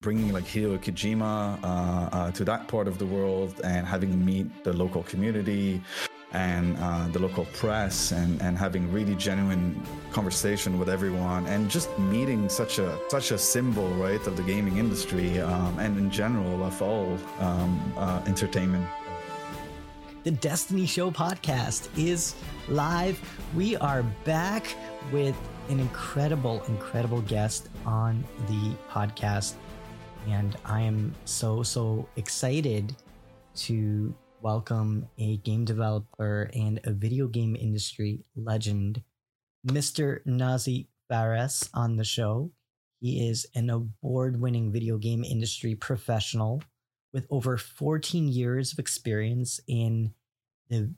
Bringing like Hideo Kojima uh, uh, to that part of the world and having meet the local community and uh, the local press and, and having really genuine conversation with everyone and just meeting such a such a symbol right of the gaming industry um, and in general of all um, uh, entertainment. The destiny show podcast is live. We are back with an incredible incredible guest on the podcast and I am so, so excited to welcome a game developer and a video game industry legend, Mr. Nazih Fares, on the show. He is an award winning video game industry professional with over 14 years of experience in the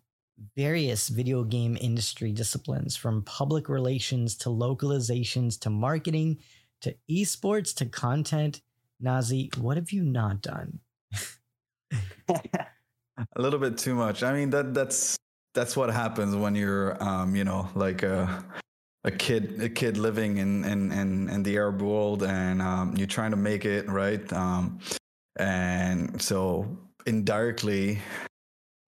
various video game industry disciplines from public relations to localizations to marketing to esports to content Nazih, what have you not done? a little bit too much. I mean that that's that's what happens when you're um, you know, like a a kid a kid living in in in, in the Arab world and um, you're trying to make it, right? Um, and so indirectly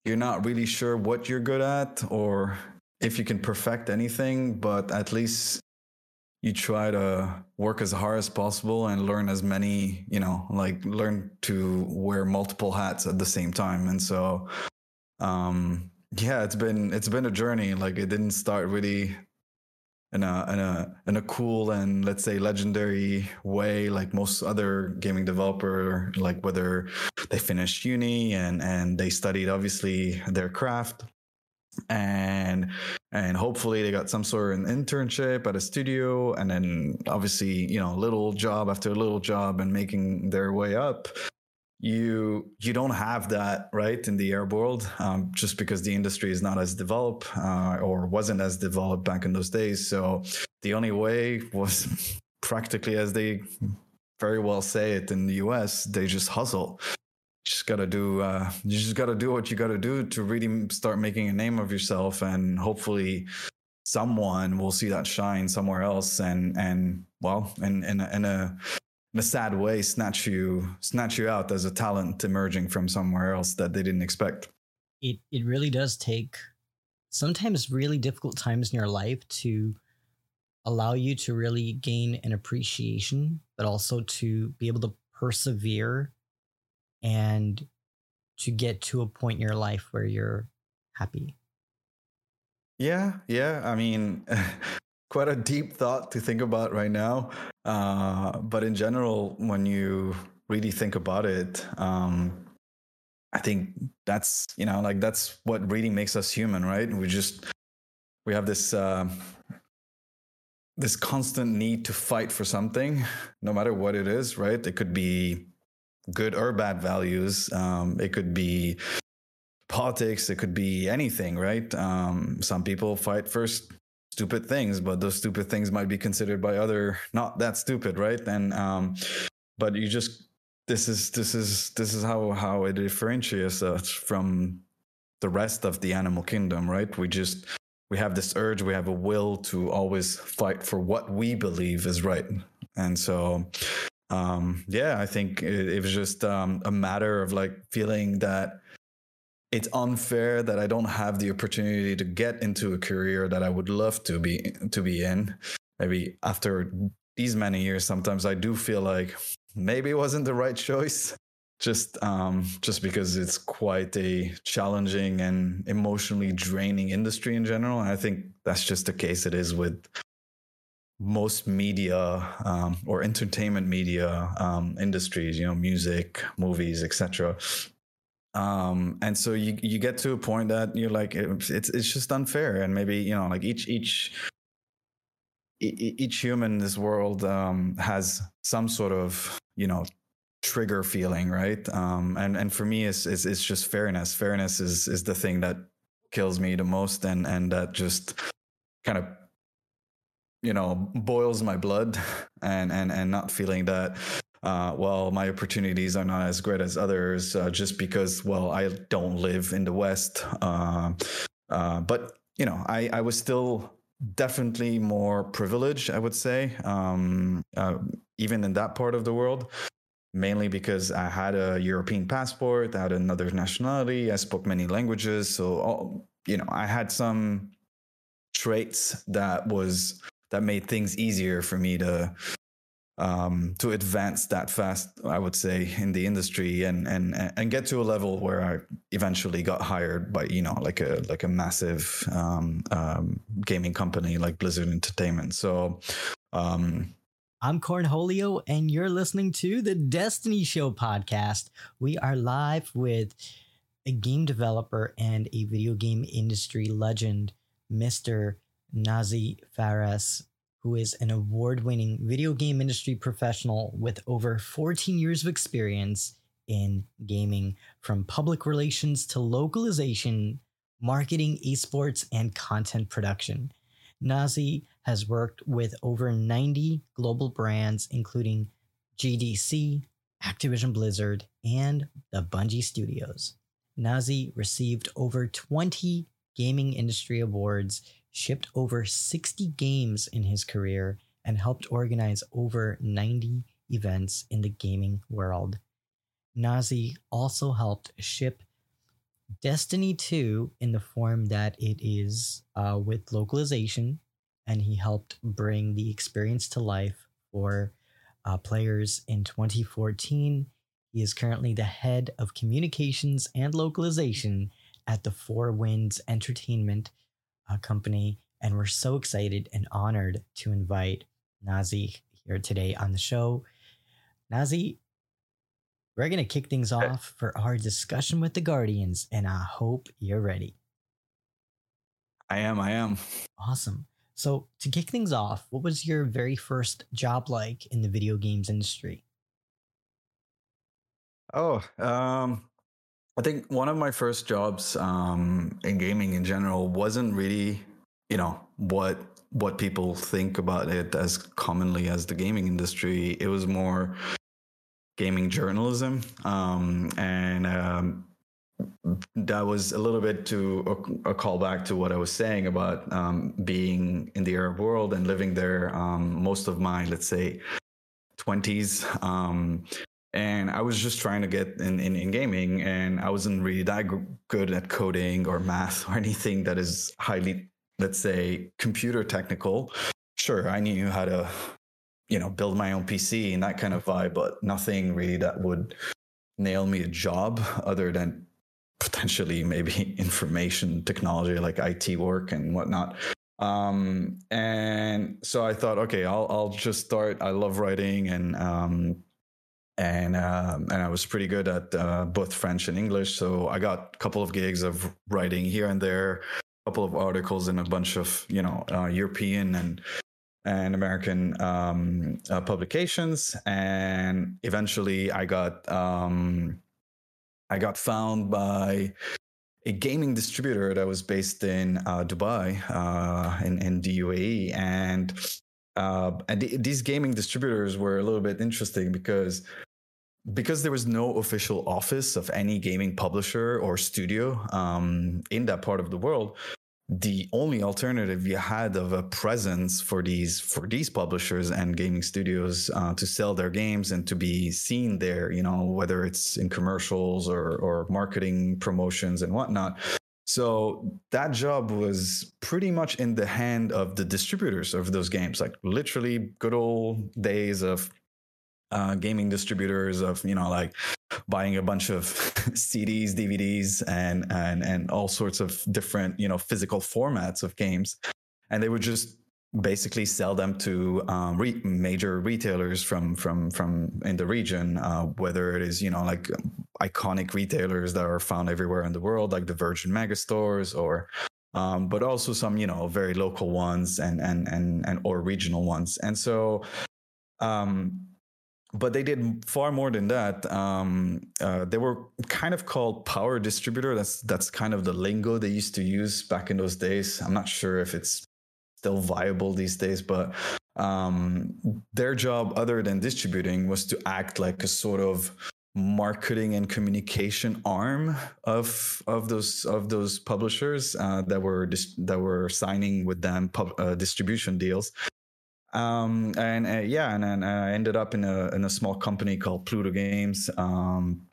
you're not really sure what you're good at or if you can perfect anything, but at least you try to work as hard as possible and learn as many you know like learn to wear multiple hats at the same time. And so um yeah it's been it's been a journey. Like it didn't start really in a in a in a cool and let's say legendary way like most other gaming developer like whether they finished uni and and they studied obviously their craft and and hopefully they got some sort of an internship at a studio and then obviously you know little job after little job and making their way up. You you don't have that right in the Arab world um, just because the industry is not as developed uh, or wasn't as developed back in those days. So the only way was practically as they very well say it in the us they just hustle just gotta do uh, you just gotta do what you gotta do to really start making a name of yourself and hopefully someone will see that shine somewhere else and and well in in a, in a in a sad way snatch you snatch you out as a talent emerging from somewhere else that they didn't expect. It it really does take sometimes really difficult times in your life to allow you to really gain an appreciation but also to be able to persevere and to get to a point in your life where you're happy? Yeah, yeah. I mean, quite a deep thought to think about right now. Uh, but in general, when you really think about it, um, I think that's you know like that's what really makes us human, right? We just we have this uh, this constant need to fight for something, no matter what it is, right? It could be good or bad values. Um, it could be politics, it could be anything, right? Um, some people fight for stupid things, but those stupid things might be considered by other not that stupid, right? And um, but you just this is this is this is how how it differentiates us from the rest of the animal kingdom, right? We just we have this urge, we have a will to always fight for what we believe is right. And so um, yeah, I think it, it was just um, a matter of like feeling that it's unfair that I don't have the opportunity to get into a career that I would love to be to be in. Maybe after these many years, sometimes I do feel like maybe it wasn't the right choice. Just um, just because it's quite a challenging and emotionally draining industry in general. And I think that's just the case it is with most media um, or entertainment media um, industries, you know, music, movies, etc. Um, and so you you get to a point that you're like it's it's just unfair, and maybe you know like each each each human in this world um, has some sort of you know trigger feeling, right? Um, and and for me, it's, it's it's just fairness. Fairness is is the thing that kills me the most, and and that just kind of you know boils my blood, and and and not feeling that. Uh, well, my opportunities are not as great as others uh, just because, well, I don't live in the West. Uh, uh but you know, I, I was still definitely more privileged, I would say, um, uh, even in that part of the world mainly because I had a European passport, I had another nationality, I spoke many languages, so all, you know, I had some traits that was that made things easier for me to um, to advance that fast. I would say in the industry and and and get to a level where I eventually got hired by you know like a like a massive um, um, gaming company like Blizzard Entertainment. So um, I'm Corholio, and you're listening to the Destiny Show podcast. We are live with a game developer and a video game industry legend, Mr. Nazih Fares, who is an award winning video game industry professional with over 14 years of experience in gaming, from public relations to localization, marketing, esports, and content production. Nazih has worked with over 90 global brands, including GDC, Activision Blizzard, and the Bungie Studios. Nazih received over 20 gaming industry awards, shipped over 60 games in his career, and helped organize over 90 events in the gaming world. Nazih also helped ship Destiny 2 in the form that it is uh, with localization, and he helped bring the experience to life for uh, players in 2014. He is currently the head of communications and localization at the Four Winds Entertainment uh, Company, and we're so excited and honored to invite Nazih here today on the show. Nazih, we're going to kick things off for our discussion with the Guardians, and I hope you're ready. I am. I am. Awesome. So, to kick things off, what was your very first job like in the video games industry? Oh, um, I think one of my first jobs um, in gaming in general wasn't really, you know, what what people think about it as commonly as the gaming industry. It was more gaming journalism, um, and um, that was a little bit to a, a callback to what I was saying about um, being in the Arab world and living there um, most of my, let's say, 20s. And I was just trying to get in, in, in, gaming, and I wasn't really that good at coding or math or anything that is highly, let's say, computer technical. Sure, I knew how to you know build my own pc and that kind of vibe but nothing really that would nail me a job other than potentially maybe information technology like it work and whatnot um, and so i thought okay i'll i'll just start i love writing and um, and um, and I was pretty good at uh, both French and English. So I got a couple of gigs of writing here and there, a couple of articles in a bunch of you know uh, European and and American um, uh, publications, and eventually I got um, I got found by a gaming distributor that was based in uh, Dubai uh, in, in the UAE, and uh, and th- these gaming distributors were a little bit interesting because because there was no official office of any gaming publisher or studio um, in that part of the world. The only alternative you had of a presence for these for these publishers and gaming studios uh, to sell their games and to be seen there you know whether it's in commercials or or marketing promotions and whatnot so that job was pretty much in the hand of the distributors of those games like literally good old days of uh, gaming distributors of you know like buying a bunch of CDs, DVDs, and and and all sorts of different you know physical formats of games, and they would just basically sell them to um, re- major retailers from from from in the region, uh, whether it is you know like iconic retailers that are found everywhere in the world, like the Virgin Megastores, or um, but also some you know very local ones and and and and or regional ones, and so. Um, but they did far more than that. Um, uh, they were kind of called power distributor. That's that's kind of the lingo they used to use back in those days. I'm not sure if it's still viable these days, but um, their job, other than distributing, was to act like a sort of marketing and communication arm of of those of those publishers uh, that were dis- that were signing with them pub- uh, distribution deals um, and uh, yeah, and then I ended up in a in a small company called Pluto Games. Um,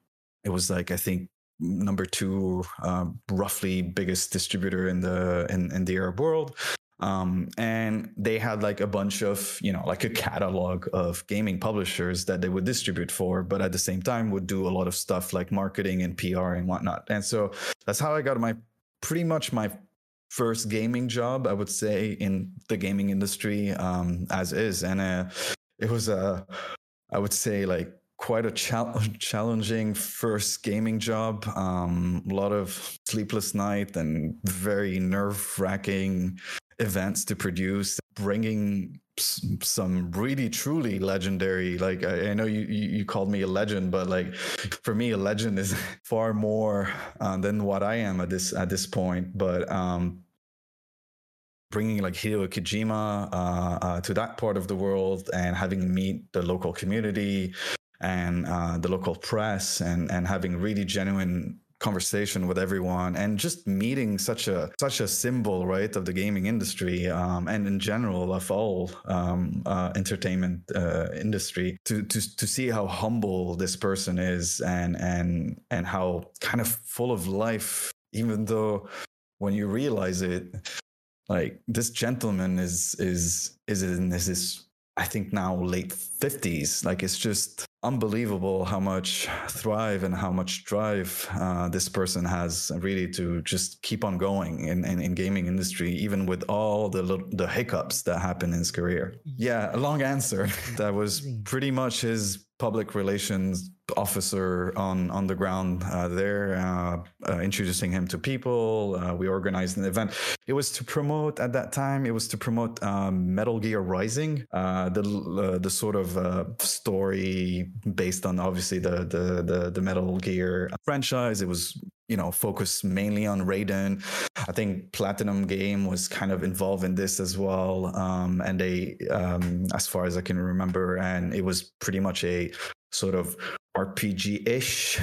it was like I think number two, uh, roughly biggest distributor in the in, in the Arab world. Um, and they had like a bunch of you know like a catalog of gaming publishers that they would distribute for but at the same time would do a lot of stuff like marketing and pr and whatnot and so that's how i got my pretty much my first gaming job, I would say, in the gaming industry um, as is. And uh, it was a, I would say, like quite a challenging first gaming job. Um, a lot of sleepless night and very nerve wracking events to produce, bringing some really truly legendary like I, I, know you you called me a legend but like for me a legend is far more uh, than what i am at this at this point. But um bringing like Hideo Kojima uh, uh, to that part of the world and having meet the local community and uh, the local press and and having really genuine conversation with everyone and just meeting such a such a symbol right of the gaming industry um, and in general of all um, uh, entertainment uh, industry to, to to see how humble this person is and and and how kind of full of life even though when you realize it like this gentleman is is is in his I think now late 50s. Like it's just unbelievable how much thrive and how much drive uh, this person has really to just keep on going in, in, in, gaming industry, even with all the the hiccups that happen in his career. Yeah, a long answer. that was pretty much his public relations officer on on the ground uh, there, uh, uh, introducing him to people. Uh, we organized an event. It was to promote at that time. It was to promote um, Metal Gear Rising, uh, the uh, the sort of story based on obviously the, the the the Metal Gear franchise. It was you know focused mainly on Raiden. I think Platinum Game was kind of involved in this as well, um, and they, um, as far as I can remember, and it was pretty much a sort of RPG ish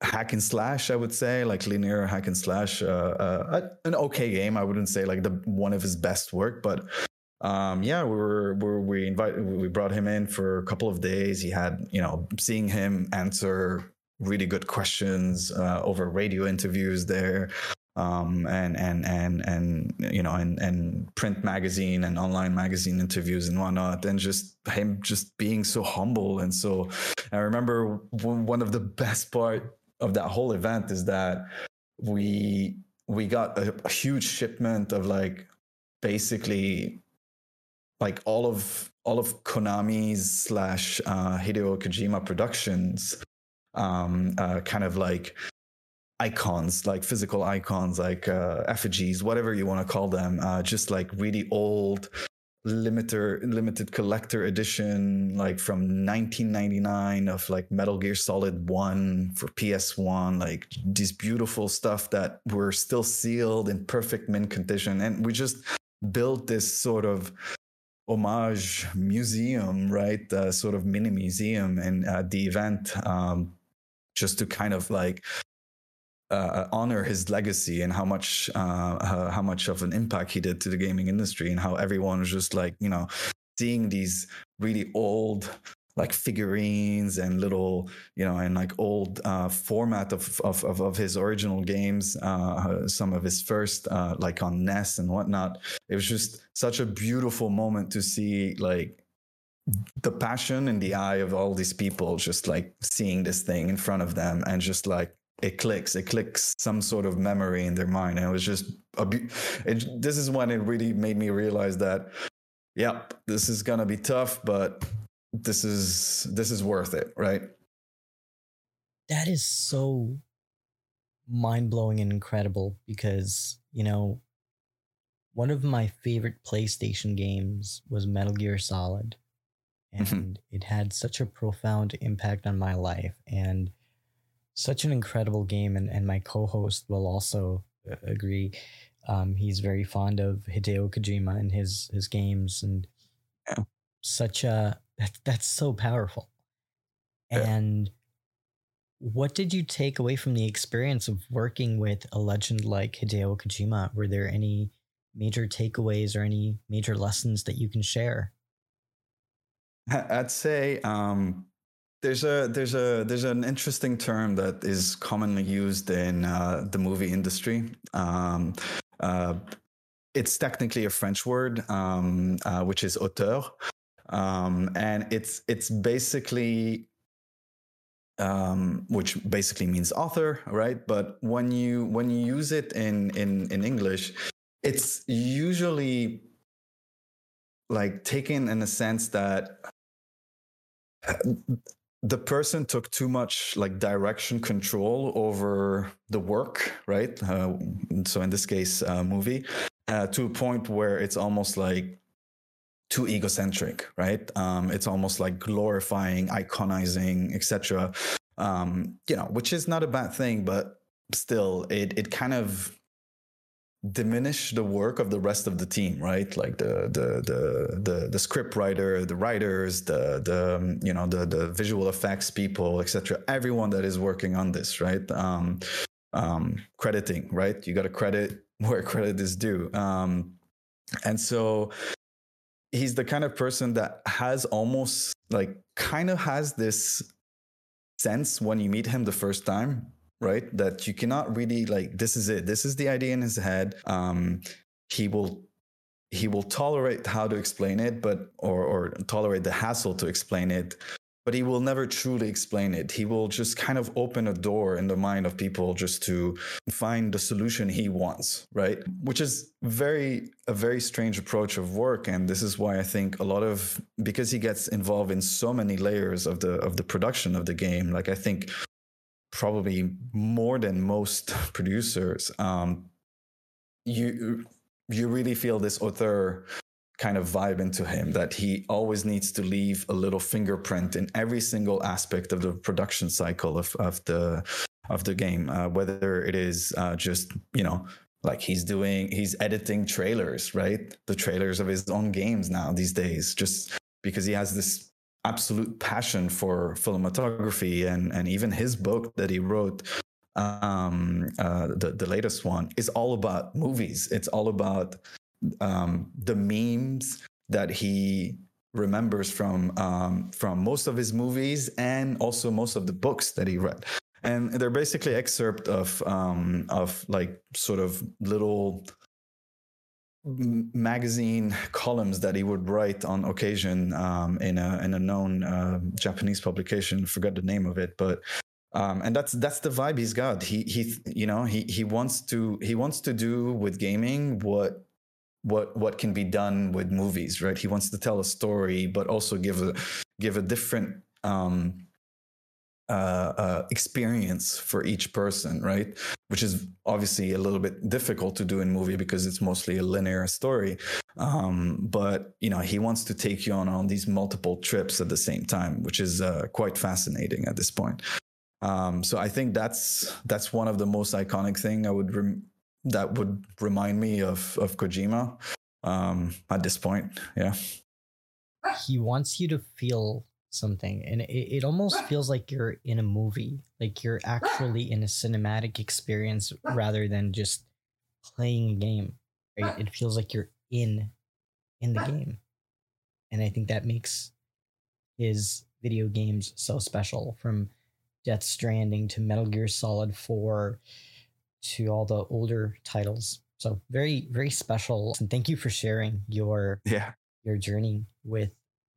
hack and slash i would say like linear hack and slash uh, uh, an okay game i wouldn't say like the one of his best work but um, yeah we were, we we invited we brought him in for a couple of days he had you know seeing him answer really good questions uh, over radio interviews there um, and and and and you know and and print magazine and online magazine interviews and whatnot, and just him just being so humble and so. I remember one of the best part of that whole event is that we we got a, a huge shipment of like basically like all of all of Konami's slash uh, Hideo Kojima Productions, um, uh, kind of like icons, like physical icons, like uh, effigies, whatever you want to call them, uh, just like really old limiter limited collector edition like from 1999 of like metal gear solid 1 for ps1 like these beautiful stuff that were still sealed in perfect mint condition. And we just built this sort of homage museum right? Uh, sort of mini museum and uh, the event um, just to kind of like uh, honor his legacy and how much uh, how much of an impact he did to the gaming industry and how everyone was just like you know seeing these really old like figurines and little you know and like old uh, format of, of, of of his original games uh, some of his first uh, like on NES and whatnot. It was just such a beautiful moment to see like the passion in the eye of all these people just like seeing this thing in front of them and just like it clicks it clicks some sort of memory in their mind. And it was just a it, this is when it really made me realize that yep this is gonna be tough but this is this is worth it right that is so mind-blowing and incredible because you know one of my favorite playstation games was metal gear solid and mm-hmm. it had such a profound impact on my life and such an incredible game. And, and my co host will also uh, agree. Um, he's very fond of Hideo Kojima and his, his games, and yeah. such a that, that's so powerful. Yeah. And what did you take away from the experience of working with a legend like Hideo Kojima? Were there any major takeaways or any major lessons that you can share? I'd say um, there's a there's a there's an interesting term that is commonly used in uh, the movie industry. Um, uh, it's technically a French word, um, uh, which is auteur, um, and it's it's basically um, which basically means author, right? But when you when you use it in in in English, it's usually like taken in a sense that the person took too much like direction control over the work, right? Uh, so in this case, uh, movie, uh, to a point where it's almost like too egocentric, right? Um, it's almost like glorifying, iconizing, etc. Um, you know, which is not a bad thing, but still, it it kind of diminish the work of the rest of the team right? Like the the the the, the script writer the writers the the um, you know the the visual effects people etc everyone that is working on this right? Um um crediting right? You got to credit where credit is due. Um and so he's the kind of person that has almost like kind of has this sense when you meet him the first time right? That you cannot really like this is it. This is the idea in his head. Um he will he will tolerate how to explain it but or or tolerate the hassle to explain it but he will never truly explain it. He will just kind of open a door in the mind of people just to find the solution he wants, right? Which is very a very strange approach of work and this is why I think a lot of because he gets involved in so many layers of the of the production of the game, like I think probably more than most producers um you you really feel this author kind of vibe into him that he always needs to leave a little fingerprint in every single aspect of the production cycle of, of the of the game uh, whether it is uh, just you know like he's doing he's editing trailers right? The trailers of his own games now these days just because he has this absolute passion for cinematography and and even his book that he wrote um uh the, the latest one is all about movies. It's all about um, the memes that he remembers from um, from most of his movies and also most of the books that he read. And they're basically excerpt of um, of like sort of little magazine columns that he would write on occasion um, in a in a known uh, Japanese publication. Forgot the name of it, but um, and that's that's the vibe he's got. He he you know he he wants to he wants to do with gaming what what what can be done with movies right he wants to tell a story but also give a give a different um uh, uh, experience for each person, right? Which is obviously a little bit difficult to do in movie because it's mostly a linear story. Um, but you know, he wants to take you on on these multiple trips at the same time, which is uh, quite fascinating at this point. Um, so I think that's that's one of the most iconic thing I would rem- that would remind me of of Kojima um, at this point. Yeah, he wants you to feel something, and it, it almost feels like you're in a movie, like you're actually in a cinematic experience rather than just playing a game. Right? It feels like you're in in the game, and I think that makes his video games so special. From Death Stranding to Metal Gear Solid Four to all the older titles. So very, very special. And thank you for sharing your yeah your journey with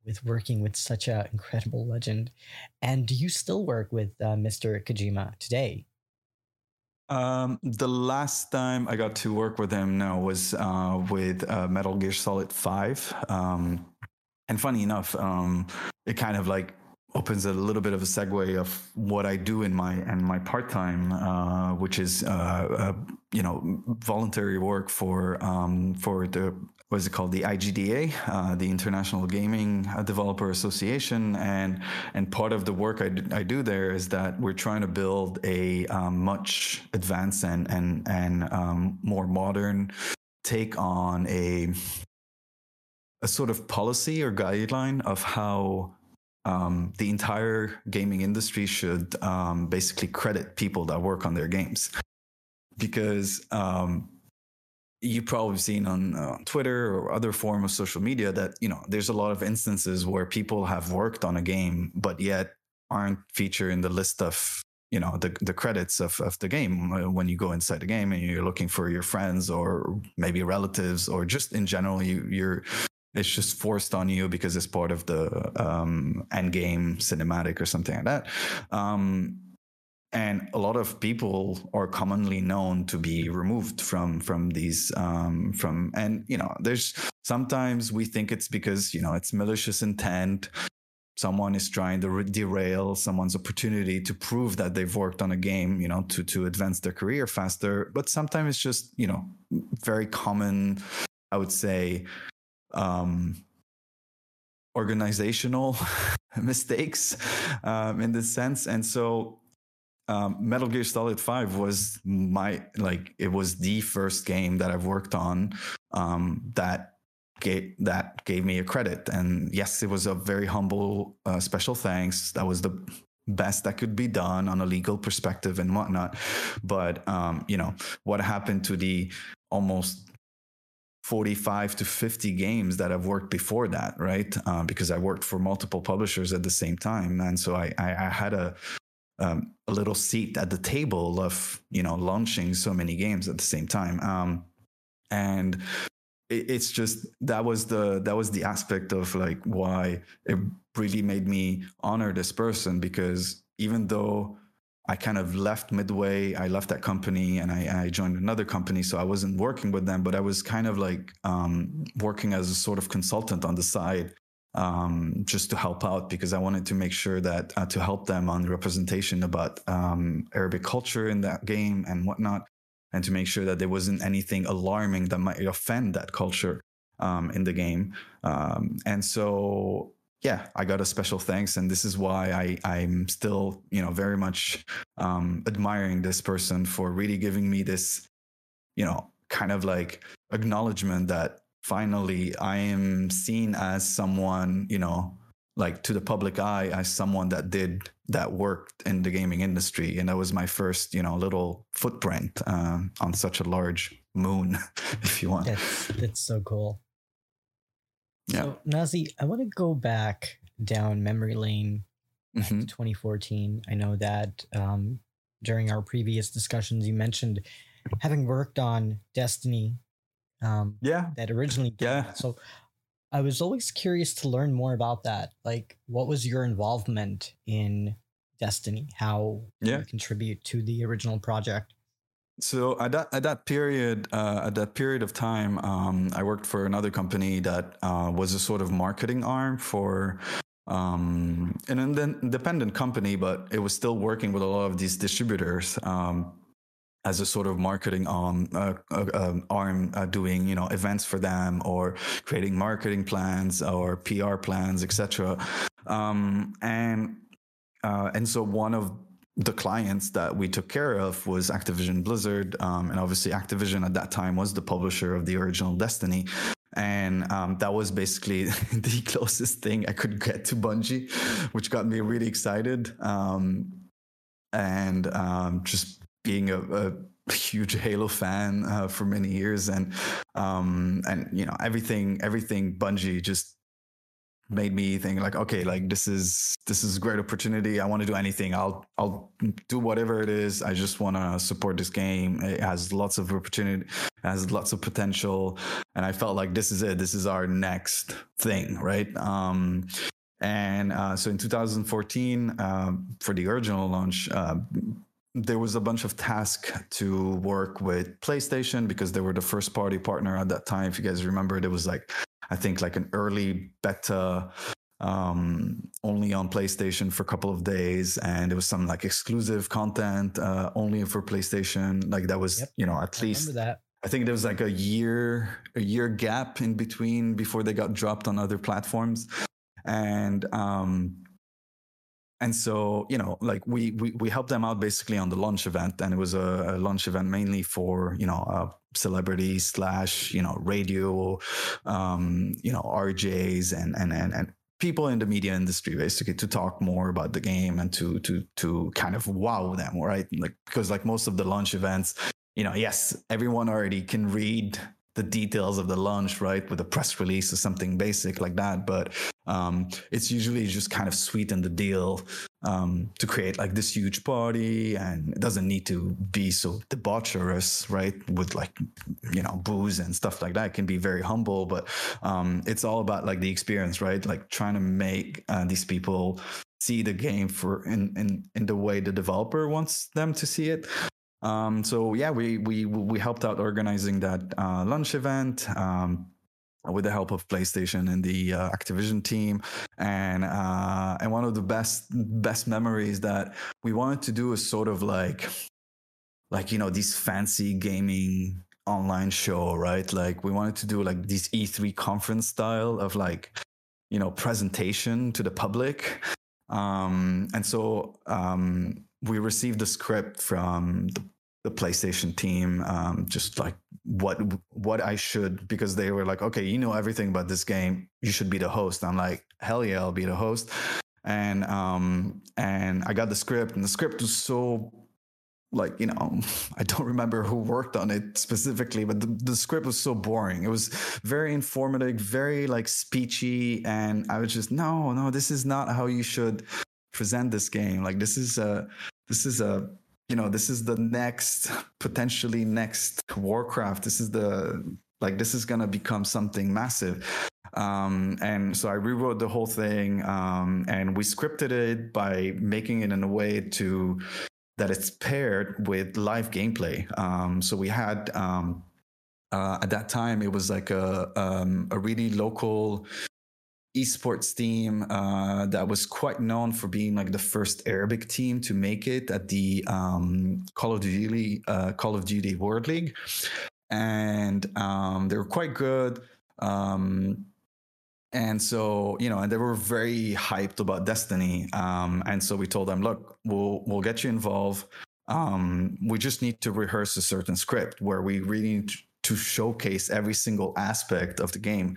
with working with such an incredible legend. And do you still work with uh, Mr. Kojima today? Um, the last time I got to work with him now was uh, with uh, Metal Gear Solid Five. Um, and funny enough, um, it kind of like opens a little bit of a segue of what I do in my and my part time, uh, which is uh, uh, you know voluntary work for um, for the what is it called? The IGDA, uh, the International Gaming Developer Association, and and part of the work I do, do there is that we're trying to build a um, much advanced and and and um, more modern take on a a sort of policy or guideline of how um, the entire gaming industry should um, basically credit people that work on their games. Because um, you've probably seen on uh, Twitter or other form of social media that you know there's a lot of instances where people have worked on a game but yet aren't featured in the list of you know the the credits of of the game. When you go inside the game and you're looking for your friends or maybe relatives or just in general you you're it's just forced on you because it's part of the um, end game cinematic or something like that. Um, and a lot of people are commonly known to be removed from from these um, from and you know there's sometimes we think it's because you know it's malicious intent someone is trying to re- derail someone's opportunity to prove that they've worked on a game you know to to advance their career faster but sometimes it's just you know very common i would say um organizational mistakes um, in this sense. And so um, Metal Gear Solid 5 was my like it was the first game that I've worked on um, that gave that gave me a credit. And yes it was a very humble uh, special thanks. That was the best that could be done on a legal perspective and whatnot. But um, you know what happened to the almost 45 to 50 games that I've worked before that, right? Uh, because I worked for multiple publishers at the same time. And so I, I, I had a, um, a little seat at the table of you know launching so many games at the same time um, and it, it's just that was the that was the aspect of like why it really made me honor this person because even though I kind of left midway. I left that company and I, I, joined another company. So I wasn't working with them, but I was kind of like um, working as a sort of consultant on the side um, just to help out because I wanted to make sure that uh, to help them on the representation about um, Arabic culture in that game and whatnot, and to make sure that there wasn't anything alarming that might offend that culture um, in the game. Um, and so, yeah, I got a special thanks, and this is why I I'm still you know very much um, admiring this person for really giving me this, you know, kind of like acknowledgement that finally I am seen as someone, you know, like to the public eye as someone that did that worked in the gaming industry. And that was my first, you know, little footprint um, on such a large moon, if you want. That's, that's so cool. Yeah. So, Nazih, I want to go back down memory lane mm-hmm. 2014. I know that um, during our previous discussions, you mentioned having worked on Destiny um, yeah. That originally. Yeah. So I was always curious to learn more about that. Like, what was your involvement in Destiny? How yeah. you contribute to the original project? So at that at that period uh, at that period of time, um, I worked for another company that uh, was a sort of marketing arm for um, an independent company, but it was still working with a lot of these distributors. Um, as a sort of marketing arm, uh, uh, um, arm uh, doing you know events for them or creating marketing plans or PR plans, etc. Um, and uh, and so one of the clients that we took care of was Activision Blizzard, um, and obviously Activision at that time was the publisher of the original Destiny. And um, that was basically the closest thing I could get to Bungie, which got me really excited. Um, and um, just being a, a huge Halo fan uh, for many years, and um, and you know everything everything Bungie just made me think like okay like this is this is a great opportunity. I want to do anything. I'll i'll do whatever it is. I just want to support this game. It has lots of opportunity has lots of potential. And i felt like this is it. This is our next thing right? Um and uh, so in 2014 uh, for the original launch uh, there was a bunch of tasks to work with PlayStation because they were the first party partner at that time. If you guys remember, there was like, I think like an early beta um, only on PlayStation for a couple of days, and it was some like exclusive content uh, only for PlayStation. Like that was, yep. you know, at I least that. I think there was like a year a year gap in between before they got dropped on other platforms, and um, and so you know like we, we we helped them out basically on the launch event and it was a, a launch event mainly for you know uh, celebrities slash you know radio um, you know rjs and and and, and people in the media industry basically to talk more about the game and to to to kind of wow them right? Like because like most of the launch events you know yes everyone already can read the details of the launch, right, with a press release or something basic like that. But um, it's usually just kind of sweeten the deal um, to create like this huge party, and it doesn't need to be so debaucherous, right, with like you know booze and stuff like that. It can be very humble, but um, it's all about like the experience, right? Like trying to make uh, these people see the game for in, in in the way the developer wants them to see it um, so yeah, we we we helped out organizing that uh, lunch event. Um, with the help of PlayStation and the uh, Activision team, and uh, and one of the best best memories that we wanted to do is sort of like like you know these fancy gaming online show, right? Like we wanted to do like this E3 conference style of like you know presentation to the public, um, and so um, we received the script from the the PlayStation team, um, just like what what I should because they were like, okay, you know everything about this game, you should be the host. I'm like, hell yeah, I'll be the host. And um and I got the script, and the script was so like you know i don't remember who worked on it specifically but the, the script was so boring it was very informative very like speechy and i was just no no this is not how you should present this game like this is a this is a you know this is the next potentially next warcraft. This is the like this is to become something massive. Um, and so i rewrote the whole thing um, and we scripted it by making it in a way to that it's paired with live gameplay. Um, so we had um, uh, at that time it was like a, um, a really local esports team uh, that was quite known for being like the first Arabic team to make it at the um, Call of Duty uh, Call of Duty World League, and um, they were quite good. Um, and so you know, and they were very hyped about Destiny. Um, and so we told them, look, we'll we'll get you involved. Um, we just need to rehearse a certain script where we really need to showcase every single aspect of the game.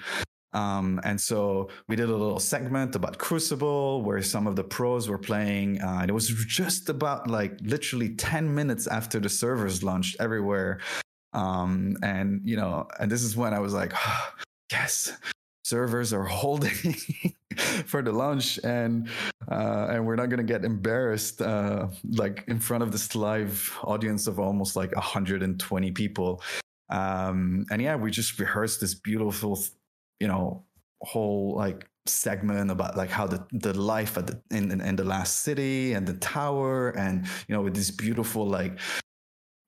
Um, and so we did a little segment about Crucible where some of the pros were playing. Uh, and it was just about like literally 10 minutes after the servers launched everywhere. Um, and, you know, and this is when I was like, oh, yes, servers are holding for the launch and uh, and we're not going to get embarrassed uh, like in front of this live audience of almost like 120 people um, and yeah we just rehearsed this beautiful you know whole like segment about like how the the life at the in, in, in the last city and the tower and you know with this beautiful like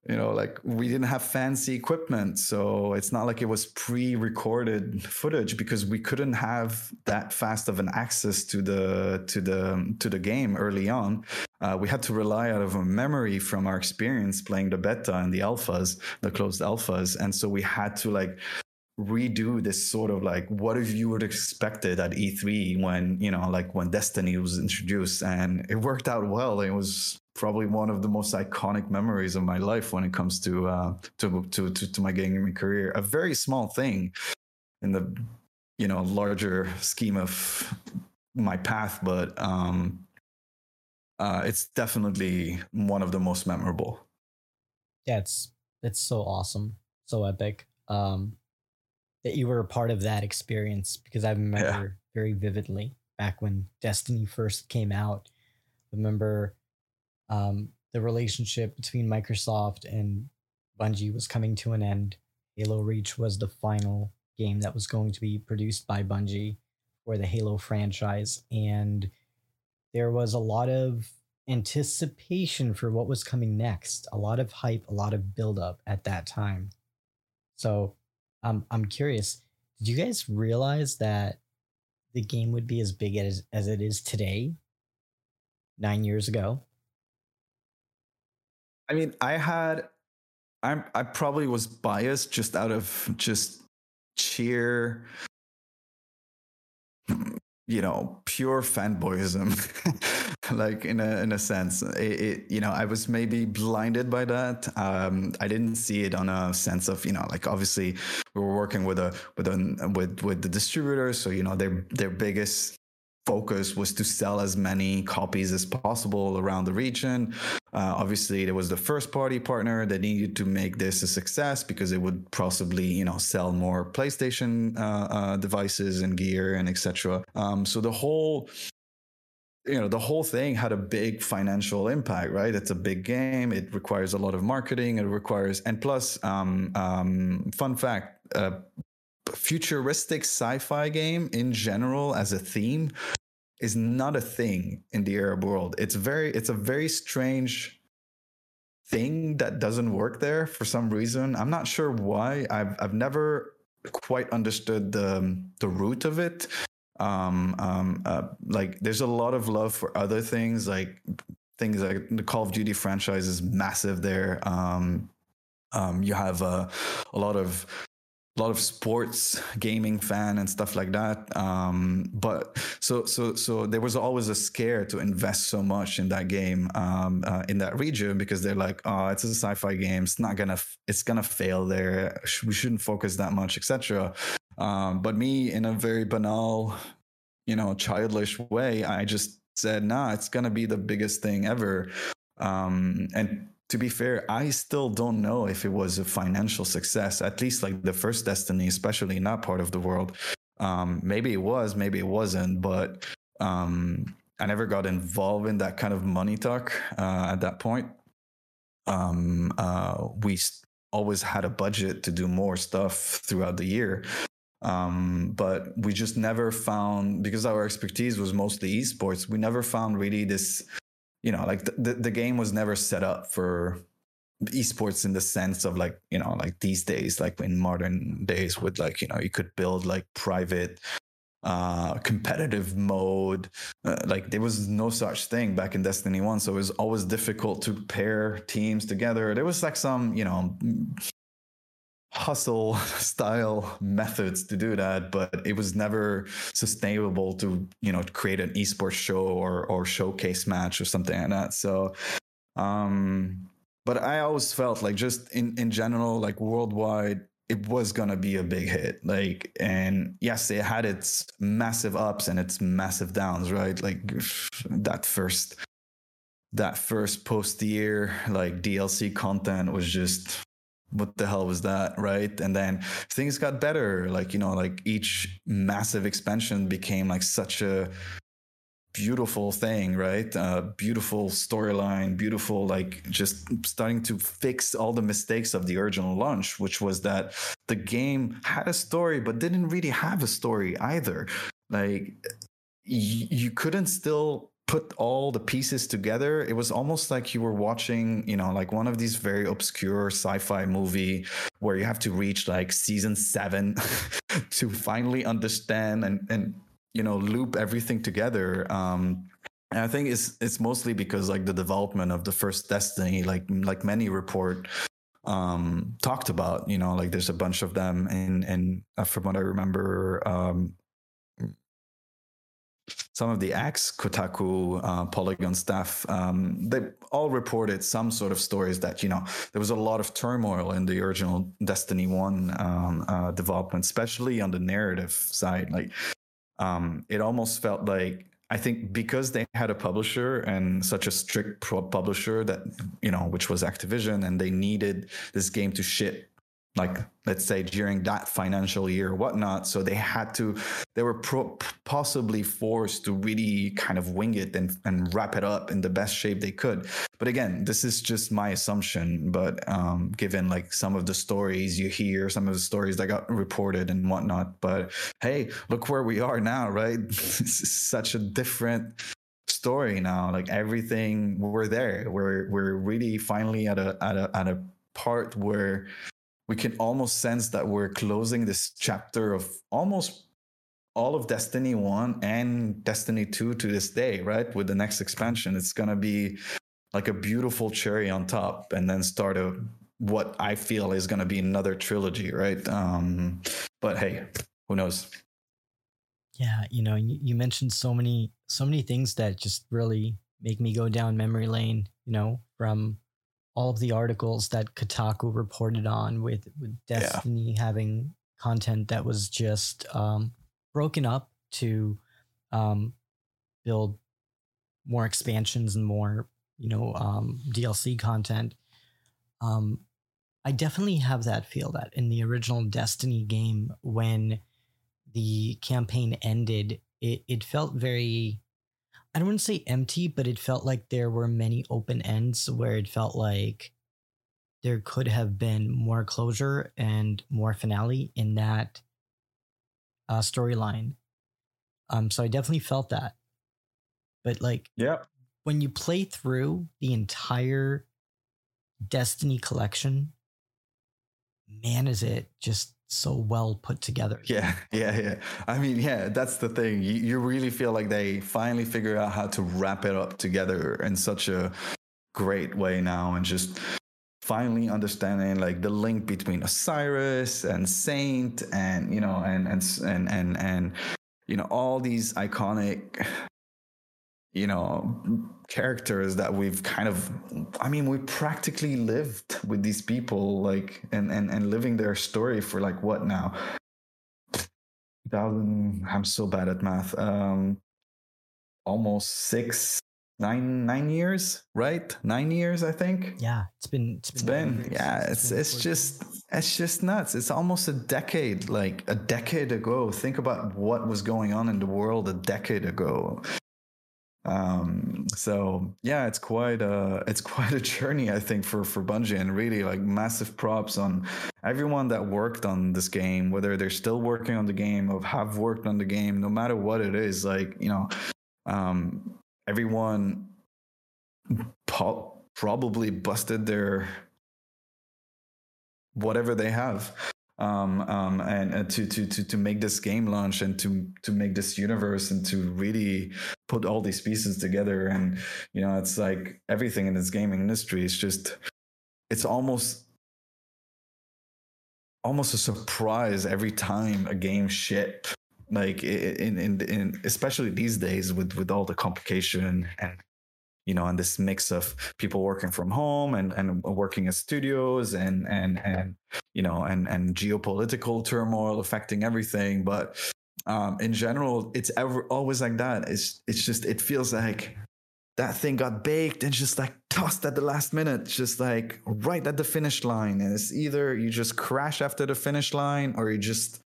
you know like we didn't have fancy equipment. So it's not like it was pre-recorded footage because we couldn't have that fast of an access to the to the to the game early on. Uh, we had to rely out of a memory from our experience playing the beta and the alphas the closed alphas. And so we had to like redo this sort of like what if you would expected at E3 when you know like when Destiny was introduced? And it worked out well. It was probably one of the most iconic memories of my life when it comes to uh to to to, to my gaming career. A very small thing in the you know larger scheme of my path but um uh it's definitely one of the most memorable. Yeah it's it's so awesome. So epic. Um that you were a part of that experience because I remember yeah. very vividly back when Destiny first came out. I remember um, the relationship between Microsoft and Bungie was coming to an end. Halo Reach was the final game that was going to be produced by Bungie for the Halo franchise. And there was a lot of anticipation for what was coming next, a lot of hype, a lot of buildup at that time. So um, I'm curious. Did you guys realize that the game would be as big as as it is today? Nine years ago. I mean, I had, I'm I probably was biased just out of just sheer you know pure fanboyism like in a in a sense it, it, you know i was maybe blinded by that um i didn't see it on a sense of you know like obviously we were working with a with a with with the distributors so you know their their biggest focus was to sell as many copies as possible around the region. Uh, obviously, there was the first party partner that needed to make this a success because it would possibly, you know, sell more PlayStation uh, uh, devices and gear and etc. Um, so the whole you know the whole thing had a big financial impact right it's a big game it requires a lot of marketing it requires and plus um, um, fun fact uh, futuristic sci-fi game in general as a theme is not a thing in the Arab world. It's very it's a very strange thing that doesn't work there for some reason. I'm not sure why. I've I've never quite understood the the root of it. Um, um, uh, like there's a lot of love for other things, like things like the Call of Duty franchise is massive there. Um, um, you have a, a lot of a lot of sports gaming fan and stuff like that. Um, but so so so there was always a scare to invest so much in that game um, uh, in that region because they're like oh it's a sci-fi game. It's not gonna it's gonna fail there. We shouldn't focus that much etc um, but me in a very banal you know childish way i just said nah it's gonna be the biggest thing ever um, and to be fair, I still don't know if it was a financial success. At least like the first Destiny, especially in that part of the world. Um, maybe it was, maybe it wasn't, but um, I never got involved in that kind of money talk uh, at that point. Um, uh, we always had a budget to do more stuff throughout the year. Um, but we just never found because our expertise was mostly esports. We never found really this you know like the, the, the game was never set up for esports in the sense of like you know like these days like in modern days with like you know you could build like private uh competitive mode uh, like there was no such thing back in destiny 1 so it was always difficult to pair teams together there was like some you know hustle style methods to do that but it was never sustainable to you know create an esports show or or showcase match or something like that. So um but i always felt like just in in general like worldwide it was going to be a big hit. Like and yes it had its massive ups and its massive downs right? Like that first that first post year like dlc content was just what the hell was that right? And then things got better like you know like each massive expansion became like such a beautiful thing right? Uh, beautiful storyline beautiful like just starting to fix all the mistakes of the original launch which was that the game had a story but didn't really have a story either. Like y- you couldn't still put all the pieces together it was almost like you were watching you know like one of these very obscure sci-fi movie where you have to reach like season seven to finally understand and and you know loop everything together. Um and i think it's it's mostly because like the development of the first destiny like like many report um talked about you know like there's a bunch of them and and uh, from what i remember um some of the ex Kotaku uh, Polygon staff, um, they all reported some sort of stories that, you know, there was a lot of turmoil in the original Destiny 1 um, uh, development, especially on the narrative side. Like, um, it almost felt like, I think because they had a publisher and such a strict publisher that, you know, which was Activision, and they needed this game to ship like let's say during that financial year or whatnot. So they had to they were pro- possibly forced to really kind of wing it and, and wrap it up in the best shape they could. But again this is just my assumption but um, given like some of the stories you hear some of the stories that got reported and whatnot. But hey look where we are now right? Is such a different story now. Like everything we're there. We're we're really finally at a at a at a part where we can almost sense that we're closing this chapter of almost all of Destiny 1 and Destiny 2 to this day, right? With the next expansion, it's going to be like a beautiful cherry on top and then start a what I feel is going to be another trilogy, right? Um, but hey, who knows? Yeah, you know, you, you mentioned so many so many things that just really make me go down memory lane. You know, from all of the articles that Kotaku reported on with with Destiny yeah. having content that was just um, broken up to um, build more expansions and more you know um, DLC content. Um, I definitely have that feel that in the original Destiny game when the campaign ended, it, it felt very I don't want to say empty, but it felt like there were many open ends where it felt like there could have been more closure and more finale in that uh, storyline. Um, so I definitely felt that. But like, yeah, when you play through the entire Destiny collection, man, is it just so well put together. Yeah, yeah, yeah. I mean, yeah, that's the thing. You, you really feel like they finally figure out how to wrap it up together in such a great way now and just finally understanding like the link between Osiris and Saint and you know and and and and and you know all these iconic you know characters that we've kind of i mean we practically lived with these people like and and, and living their story for like what now? 2000 i'm so bad at math um almost six nine nine years right? Nine years i think. Yeah it's been it's been, it's been yeah it's it's, it's just it's just nuts. It's almost a decade like a decade ago. Think about what was going on in the world a decade ago um, so yeah, it's quite a it's quite a journey, I think, for for Bungie, and really like massive props on everyone that worked on this game, whether they're still working on the game or have worked on the game, no matter what it is. Like you know, um, everyone po- probably busted their whatever they have um, um, and uh, to, to to to make this game launch and to to make this universe and to really put all these pieces together. And you know it's like everything in this gaming industry is just it's almost almost a surprise every time a game ship like in in in especially these days with with all the complication and you know, and this mix of people working from home and, and working at studios and, and, and, you know, and, and geopolitical turmoil affecting everything. But um, in general, it's ever always like that. It's, it's just, it feels like that thing got baked and just like tossed at the last minute, just like right at the finish line. And it's either you just crash after the finish line or you just,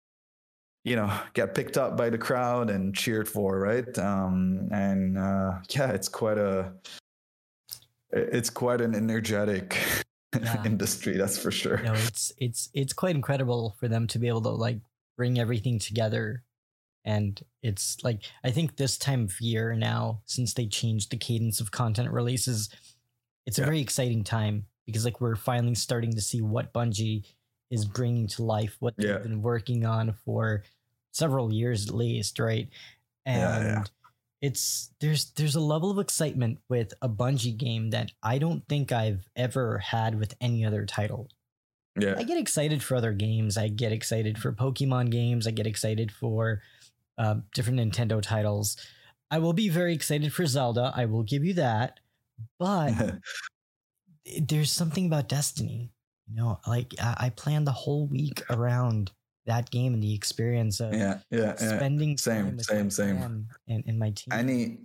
you know, get picked up by the crowd and cheered for, right? Um, and uh, yeah, it's quite a, it's quite an energetic yeah. industry, that's for sure. No, it's it's it's quite incredible for them to be able to like bring everything together. And it's like I think this time of year now, since they changed the cadence of content releases, it's a yeah. very exciting time because like we're finally starting to see what Bungie is bringing to life what they've yeah. been working on for several years at least, right? And yeah, yeah. it's there's there's a level of excitement with a Bungie game that I don't think I've ever had with any other title. Yeah. I get excited for other games. I get excited for Pokemon games. I get excited for uh, different Nintendo titles. I will be very excited for Zelda. I will give you that. But there's something about Destiny you know, like I, I planned the whole week around that game and the experience of yeah, yeah, spending yeah. same, same, same, and, and my team. Any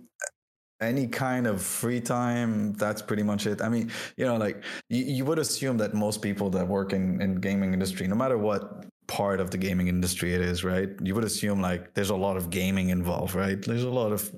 any kind of free time that's pretty much it i mean you know like you, you would assume that most people that work in, in gaming industry no matter what part of the gaming industry it is right you would assume like there's a lot of gaming involved right there's a lot of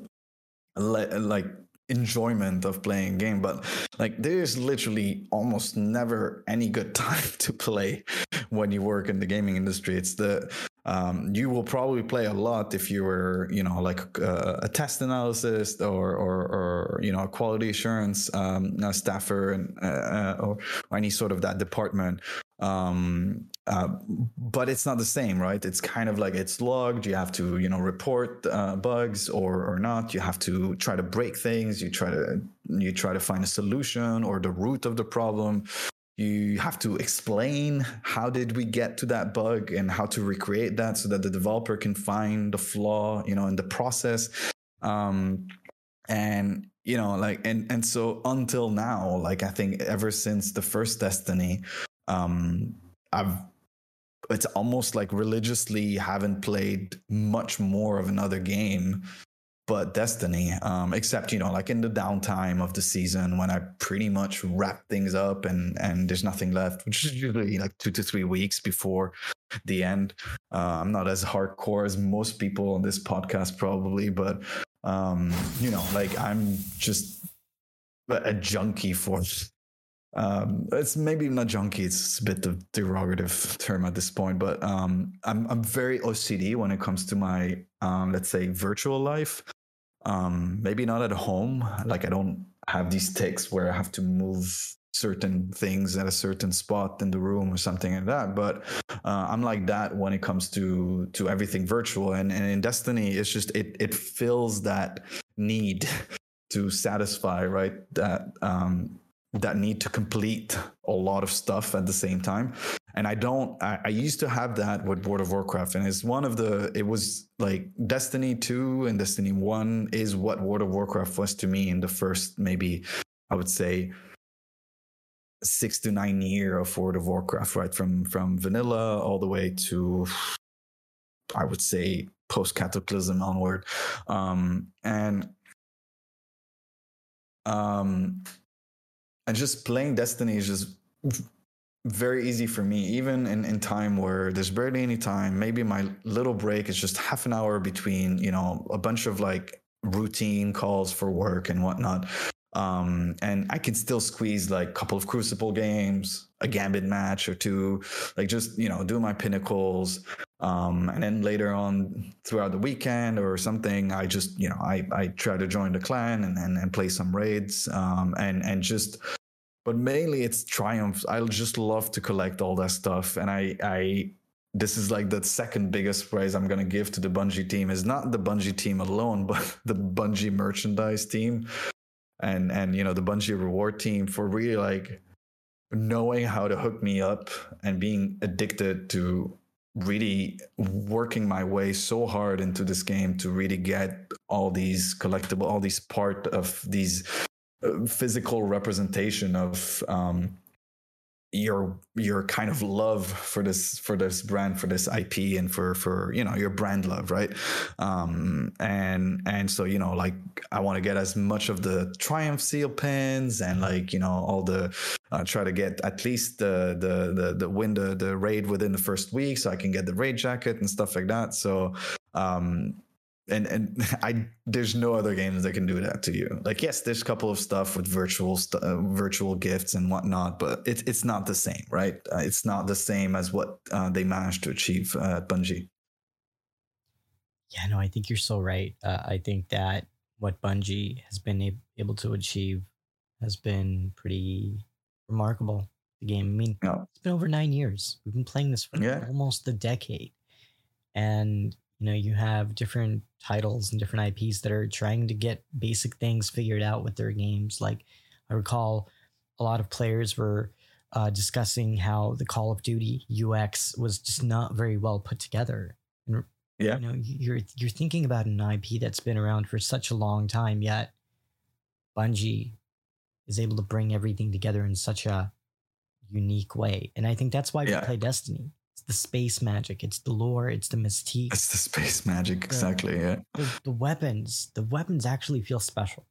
like enjoyment of playing a game but like there's literally almost never any good time to play when you work in the gaming industry. It's the um, you will probably play a lot if you were you know like uh, a test analysis or, or or you know a quality assurance um, staffer and uh, uh, or any sort of that department um, uh, but it's not the same, right? It's kind of like it's logged. You have to, you know, report uh, bugs or or not. You have to try to break things. You try to you try to find a solution or the root of the problem. you have to explain how did we get to that bug and how to recreate that so that the developer can find the flaw you know in the process um, and you know like and and so until now like i think ever since the first destiny um i've it's almost like religiously haven't played much more of another game but Destiny, um, except you know, like in the downtime of the season when I pretty much wrap things up and and there's nothing left, which is usually like two to three weeks before the end. Uh, I'm not as hardcore as most people on this podcast probably, but um, you know, like I'm just a junkie for. Um, it's maybe not junkie; it's a bit of derogative term at this point, but um, I'm I'm very OCD when it comes to my um, let's say virtual life um, maybe not at home. Like I don't have these ticks where I have to move certain things at a certain spot in the room or something like that. But uh, I'm like that when it comes to to everything virtual. And, and in Destiny, it's just it it fills that need to satisfy right that um, that need to complete a lot of stuff at the same time. And i don't I, I, used to have that with world of warcraft and it's one of the it was like destiny 2 and destiny 1 is what world of warcraft was to me in the first maybe i would say six to nine year of world of warcraft right? From from vanilla all the way to i would say post cataclysm onward. Um and um and just playing Destiny is just very easy for me even in, in time where there's barely any time. Maybe my little break is just half an hour between you know a bunch of like routine calls for work and whatnot. Um, and i can still squeeze like a couple of crucible games a gambit match or two like just you know do my pinnacles. Um, and then later on throughout the weekend or something i just you know i, I try to join the clan and, and, and play some raids. Um, and and just but mainly it's triumphs. I just love to collect all that stuff, and I I this is like the second biggest praise I'm gonna give to the Bungie team is not the Bungie team alone, but the Bungie merchandise team, and and you know the Bungie reward team for really like knowing how to hook me up and being addicted to really working my way so hard into this game to really get all these collectible all these part of these physical representation of um, your your kind of love for this for this brand for this IP and for for you know your brand love right? Um and and so you know like I want to get as much of the triumph seal pins and like you know all the uh, try to get at least the the the the win the the raid within the first week so I can get the raid jacket and stuff like that. So um and and I there's no other games that can do that to you. Like yes, there's a couple of stuff with virtual st- uh, virtual gifts and whatnot, but it's it's not the same, right? Uh, it's not the same as what uh, they managed to achieve uh, at Bungie. Yeah, no, I think you're so right. Uh, I think that what Bungie has been able to achieve has been pretty remarkable. The game, I mean, yeah. it's been over nine years. We've been playing this for yeah. almost a decade, and you know you have different titles and different ips that are trying to get basic things figured out with their games. Like i recall a lot of players were uh, discussing how the call of duty ux was just not very well put together. And yeah. you know you're you're thinking about an ip that's been around for such a long time yet bungie is able to bring everything together in such a unique way. And i think that's why yeah. we play destiny the space magic. It's the lore. It's the mystique. It's the space magic. Exactly. The, yeah. The, the, weapons. The weapons actually feel special.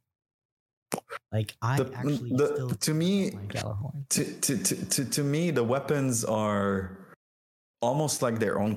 Like I the, mm, actually the, to me to, to, to, to, to me the weapons are almost like their own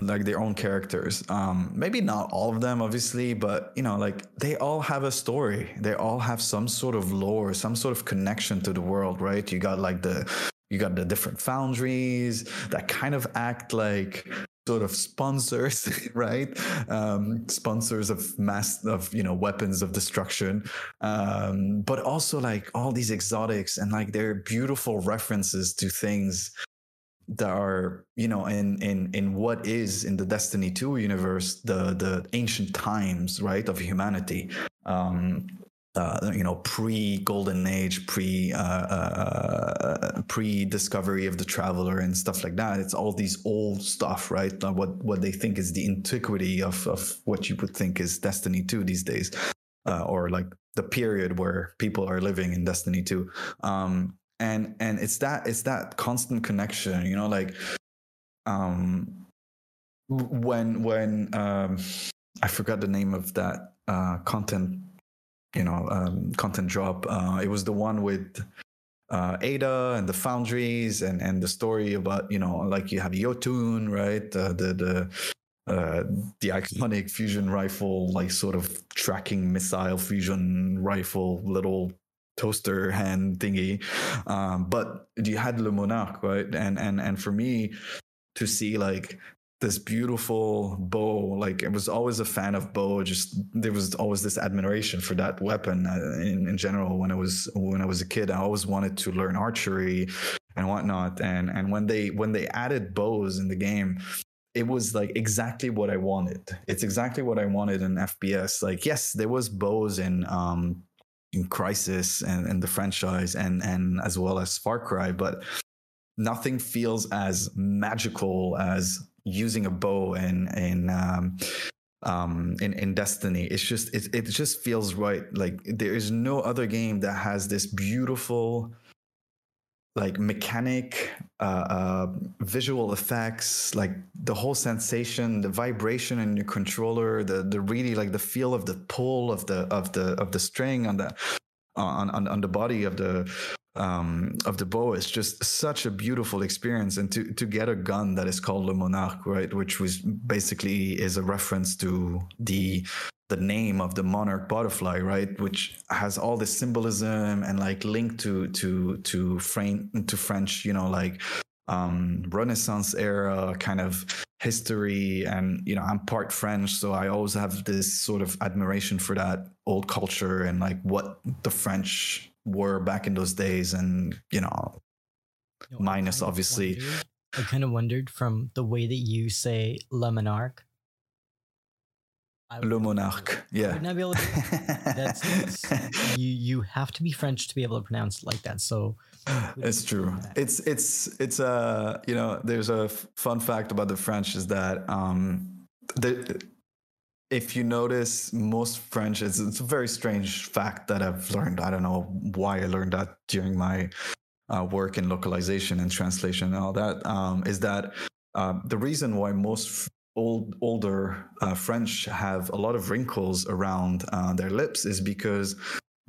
like their own characters. Um maybe not all of them obviously but you know like they all have a story. They all have some sort of lore some sort of connection to the world right? You got like the you got the different foundries that kind of act like sort of sponsors right? Um sponsors of mass of you know weapons of destruction. Um but also like all these exotics and like they're beautiful references to things that are you know in in in what is in the destiny 2 universe the the ancient times right of humanity um uh, you know pre golden age pre uh, uh, pre discovery of the traveler and stuff like that. It's all these old stuff right? What what they think is the antiquity of of what you would think is destiny 2 these days uh, or like the period where people are living in destiny 2 um and and it's that it's that constant connection you know like um when when um i forgot the name of that uh content you know um content drop. Uh it was the one with uh ada and the foundries and and the story about you know like you have Jötunn right? Uh, the the uh, the iconic fusion rifle, like sort of tracking missile fusion rifle, little toaster hand thingy. Um, but you had Le Monarque, right? And and and for me to see like this beautiful bow, like I was always a fan of bow. Just there was always this admiration for that weapon uh, in, in general. When I was when I was a kid, I always wanted to learn archery and whatnot. And and when they when they added bows in the game, it was like exactly what I wanted. It's exactly what I wanted in FPS. Like, yes, there was bows in um in Crysis and, and the franchise and and as well as Far Cry, but nothing feels as magical as using a bow in in um, um, in, in Destiny. It's just it, it just feels right. Like there is no other game that has this beautiful like mechanic uh, uh, visual effects like the whole sensation the vibration in your controller the the really like the feel of the pull of the of the of the string on the on on, on the body of the um, of the bow is just such a beautiful experience and to to get a gun that is called le monarque right which was basically is a reference to the the name of the monarch butterfly, right? Which has all this symbolism and like link to to to French to French, you know, like um Renaissance era kind of history. And you know, I'm part French, so I always have this sort of admiration for that old culture and like what the French were back in those days, and you know, know minus obviously. Wondered, I kind of wondered from the way that you say Le Monarque Le Monarque. Yeah. Would not be able to. That's, that's, you. You have to be French to be able to pronounce it like that. So. It's true. It's it's it's a uh, you know there's a f- fun fact about the French is that um the if you notice most French it's it's a very strange fact that I've learned. I don't know why I learned that during my uh, work in localization and translation and all that. Um, is that uh, the reason why most old older uh, French have a lot of wrinkles around uh, their lips is because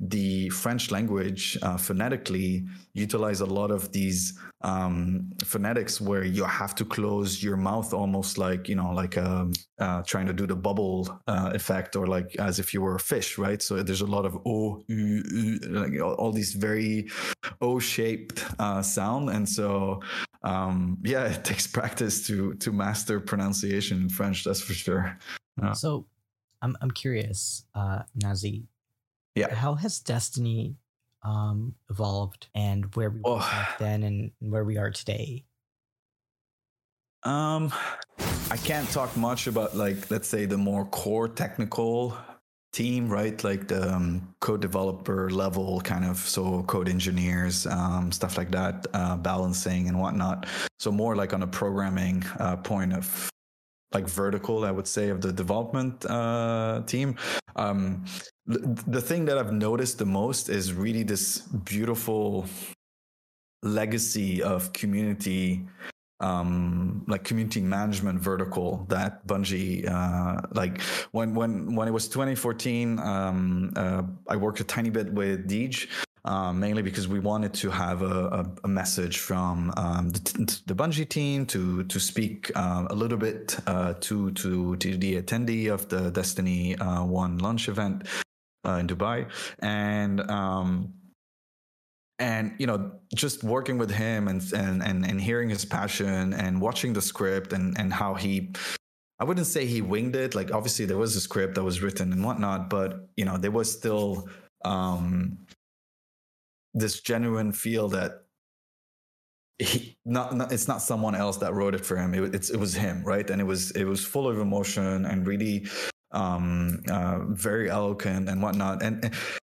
the French language uh, phonetically utilize a lot of these um, phonetics where you have to close your mouth almost like you know like um, uh, trying to do the bubble uh, effect or like as if you were a fish, right? So there's a lot of o, u, u, like all, these very o-shaped uh, sound, and so um, yeah, it takes practice to to master pronunciation in French. That's for sure. Yeah. So I'm I'm curious, uh, Nazih yeah. How has Destiny um, evolved and where we were oh. back then and where we are today? Um, I can't talk much about like let's say the more core technical team, right? Like the um, code developer level, kind of so code engineers, um, stuff like that, uh, balancing and whatnot. So more like on a programming uh, point of like vertical, I would say, of the development uh, team. Um, the thing that I've noticed the most is really this beautiful legacy of community um like community management vertical that bungie uh like when when when it was 2014 um uh, i worked a tiny bit with deej um, mainly because we wanted to have a, a, a message from um, the, the, Bungie team to to speak uh, a little bit uh, to, to to the attendee of the Destiny uh, One launch event uh, in Dubai, and um, and you know just working with him and and and, and hearing his passion and watching the script and and how he I wouldn't say he winged it. Like obviously there was a script that was written and whatnot, but you know there was still um, this genuine feel that he not, not, it's not someone else that wrote it for him. It, it's it was him, right? And it was it was full of emotion and really um, uh, very eloquent and whatnot. And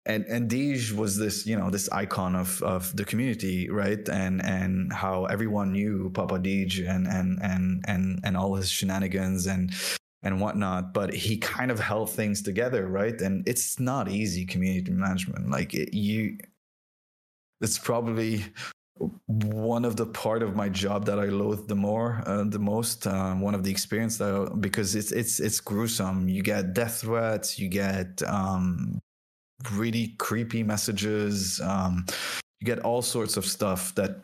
and and Deej was this you know this icon of of the community right and and how everyone knew Papa Deej and and and and and all his shenanigans and and whatnot but he kind of held things together right and it's not easy community management like it, you it's probably one of the part of my job that I loathe the more, uh, the most. Uh, one of the experience that because it's it's it's gruesome. You get death threats. You get um, really creepy messages. Um, you get all sorts of stuff that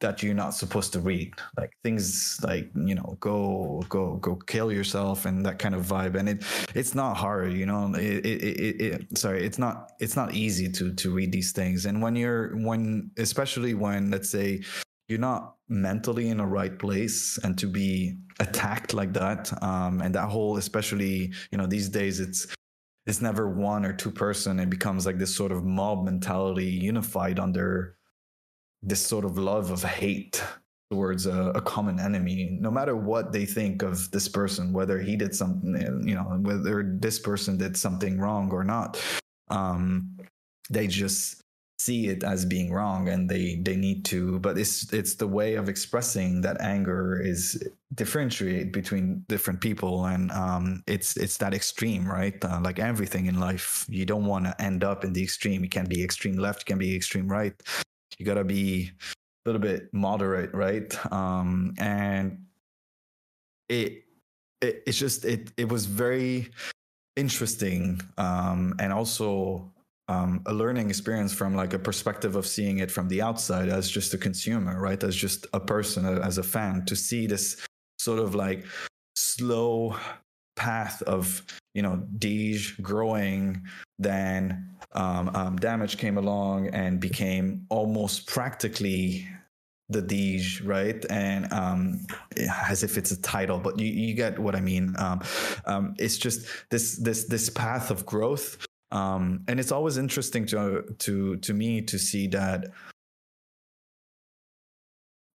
that you're not supposed to read. Like things like you know go go go kill yourself and that kind of vibe. And it it's not hard you know? It, it, it, it, sorry it's not it's not easy to to read these things. And when you're when especially when let's say you're not mentally in the right place and to be attacked like that um and that whole especially you know these days it's it's never one or two person. It becomes like this sort of mob mentality unified under this sort of love of hate towards a, a, common enemy no matter what they think of this person whether he did something you know whether this person did something wrong or not um, they just see it as being wrong and they they need to but it's it's the way of expressing that anger is differentiate between different people and um, it's it's that extreme right? Uh, like everything in life you don't want to end up in the extreme. You can be extreme left can be extreme right you got to be a little bit moderate, right? Um, and it, it it's just it it was very interesting um, and also um, a learning experience from like a perspective of seeing it from the outside as just a consumer, right? As just a person, as a fan, to see this sort of like slow path of you know Deej growing, then um, um, Damage came along and became almost practically the Deej, right? And um, as if it's a title, but you, you get what I mean. Um, um, it's just this this this path of growth, um, and it's always interesting to to to me to see that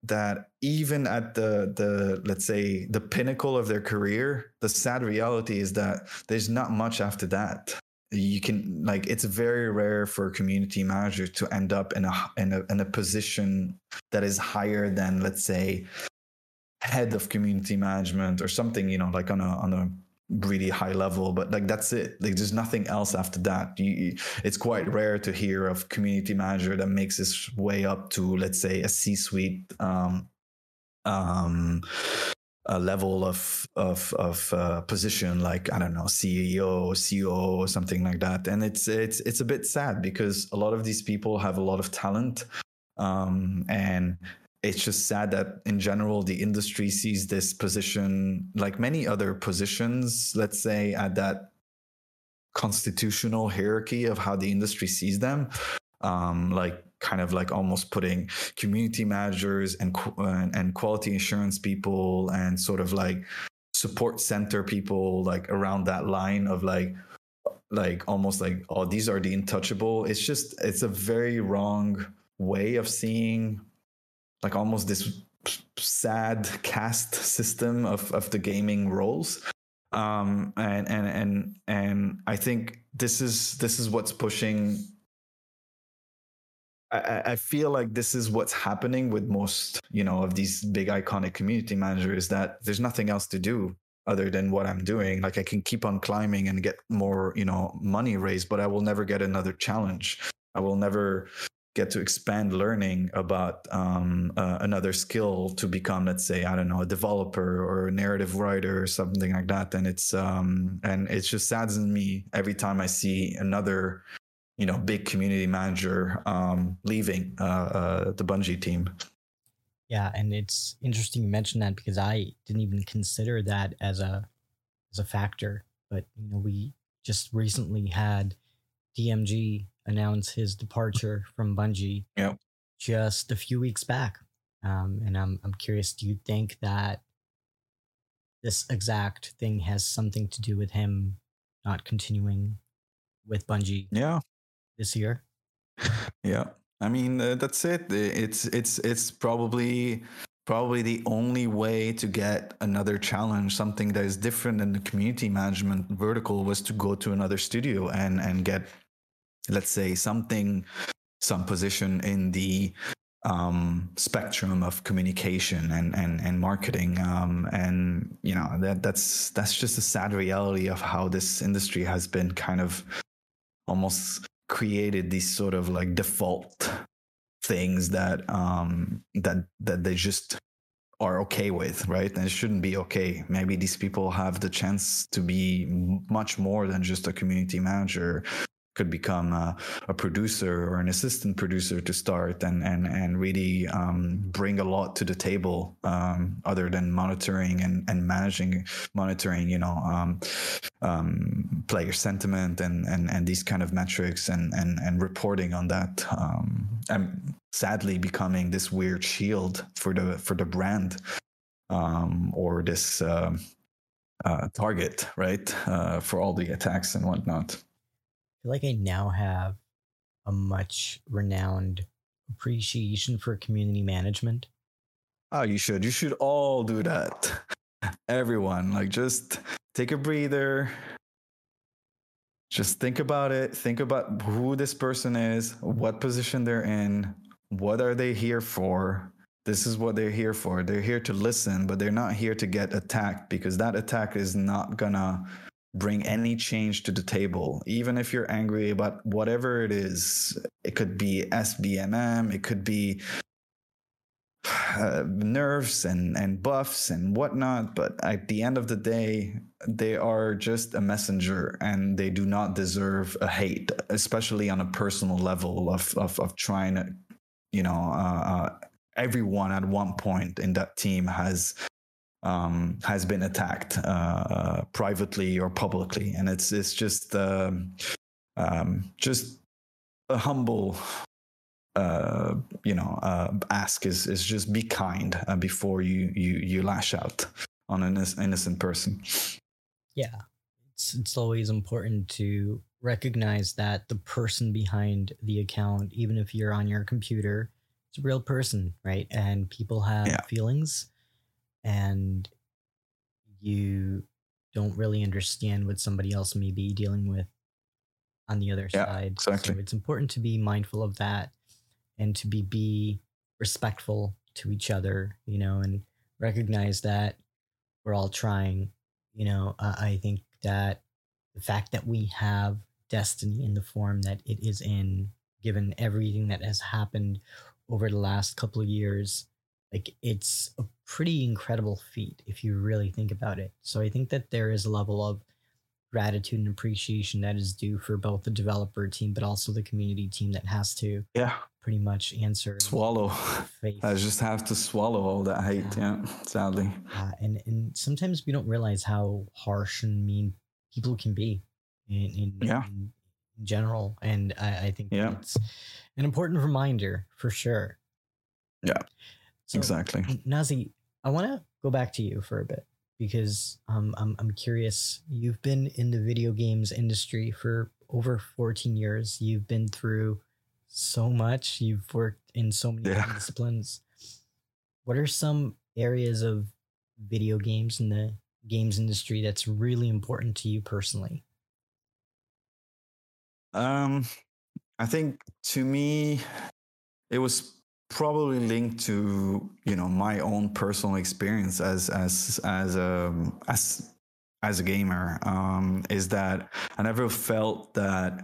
that even at the the let's say the pinnacle of their career the sad reality is that there's not much after that you can like it's very rare for a community manager to end up in a in a in a position that is higher than let's say head of community management or something you know like on a on a really high level but like that's it. Like there's nothing else after that. You, it's quite rare to hear of community manager that makes his way up to let's say a c-suite um um a level of of of uh, position like I don't know CEO, or CEO, or something like that. And it's it's it's a bit sad because a lot of these people have a lot of talent, um, and it's just sad that in general the industry sees this position like many other positions. Let's say at that constitutional hierarchy of how the industry sees them, um, like kind of like almost putting community managers and and quality assurance people and sort of like support center people like around that line of like like almost like oh these are the untouchable. It's just it's a very wrong way of seeing like almost this sad caste system of of the gaming roles. Um and and and and i think this is this is what's pushing I, I feel like this is what's happening with most, you know, of these big iconic community managers that there's nothing else to do other than what I'm doing. Like I can keep on climbing and get more, you know, money raised, but I will never get another challenge. I will never get to expand learning about um, uh, another skill to become, let's say, I don't know, a developer or a narrative writer or something like that. And it's um, and it just saddens me every time I see another you know big community manager um, leaving uh, uh, the Bungie team. Yeah, and it's interesting you mentioned that because I didn't even consider that as a as a factor. But you know, we just recently had DMG announce his departure from Bungie. Yeah. Just a few weeks back, um, and I'm I'm curious. Do you think that this exact thing has something to do with him not continuing with Bungie? Yeah, this year. Yeah, I mean uh, that's it. It's it's it's probably probably the only way to get another challenge, something that is different in the community management vertical, was to go to another studio and and get, let's say, something, some position in the um, spectrum of communication and and and marketing. Um, and you know that that's that's just a sad reality of how this industry has been kind of almost created these sort of like default things that um that that they just are okay with right? And it shouldn't be okay. Maybe these people have the chance to be much more than just a community manager could become a, a, producer or an assistant producer to start and and and really um, bring a lot to the table um, other than monitoring and, and managing monitoring you know um, um player sentiment and, and and these kind of metrics and and and reporting on that um, and sadly becoming this weird shield for the for the brand um, or this uh, uh, target right? Uh, for all the attacks and whatnot feel like I now have a much renowned appreciation for community management. Oh, you should. You should all do that. Everyone, like, just take a breather. Just think about it. Think about who this person is, what position they're in, what are they here for. This is what they're here for. They're here to listen, but they're not here to get attacked because that attack is not gonna bring any change to the table. Even if you're angry about whatever it is it could be sbmm it could be uh, nerfs and and buffs and whatnot but at the end of the day they are just a messenger and they do not deserve a hate especially on a personal level of of, of trying to you know uh, uh, everyone at one point in that team has um, has been attacked uh, privately or publicly, and it's it's just um, um, just a humble, uh, you know, uh, ask is is just be kind uh, before you you you lash out on an innocent person. Yeah, it's it's always important to recognize that the person behind the account, even if you're on your computer, it's a real person, right? And people have yeah. feelings and you don't really understand what somebody else may be dealing with on the other yeah, side. Exactly. So it's important to be mindful of that and to be be respectful to each other, you know, and recognize that we're all trying. You know, uh, I think that the fact that we have destiny in the form that it is in, given everything that has happened over the last couple of years, like it's a pretty incredible feat if you really think about it. So I think that there is a level of gratitude and appreciation that is due for both the developer team but also the community team that has to yeah. pretty much answer swallow. i just have to swallow all that hate yeah, yeah sadly. Uh, and and sometimes we don't realize how harsh and mean people can be in, in yeah. in, in general and i, I think yeah. it's an important reminder for sure. Yeah so, exactly. Nazih, I want to go back to you for a bit because um, I'm, I'm curious. You've been in the video games industry for over 14 years. You've been through so much. You've worked in so many yeah. disciplines. What are some areas of video games in the games industry that's really important to you personally? Um, I think to me, it was probably linked to you know my own personal experience as as as a as as a gamer um, is that I never felt that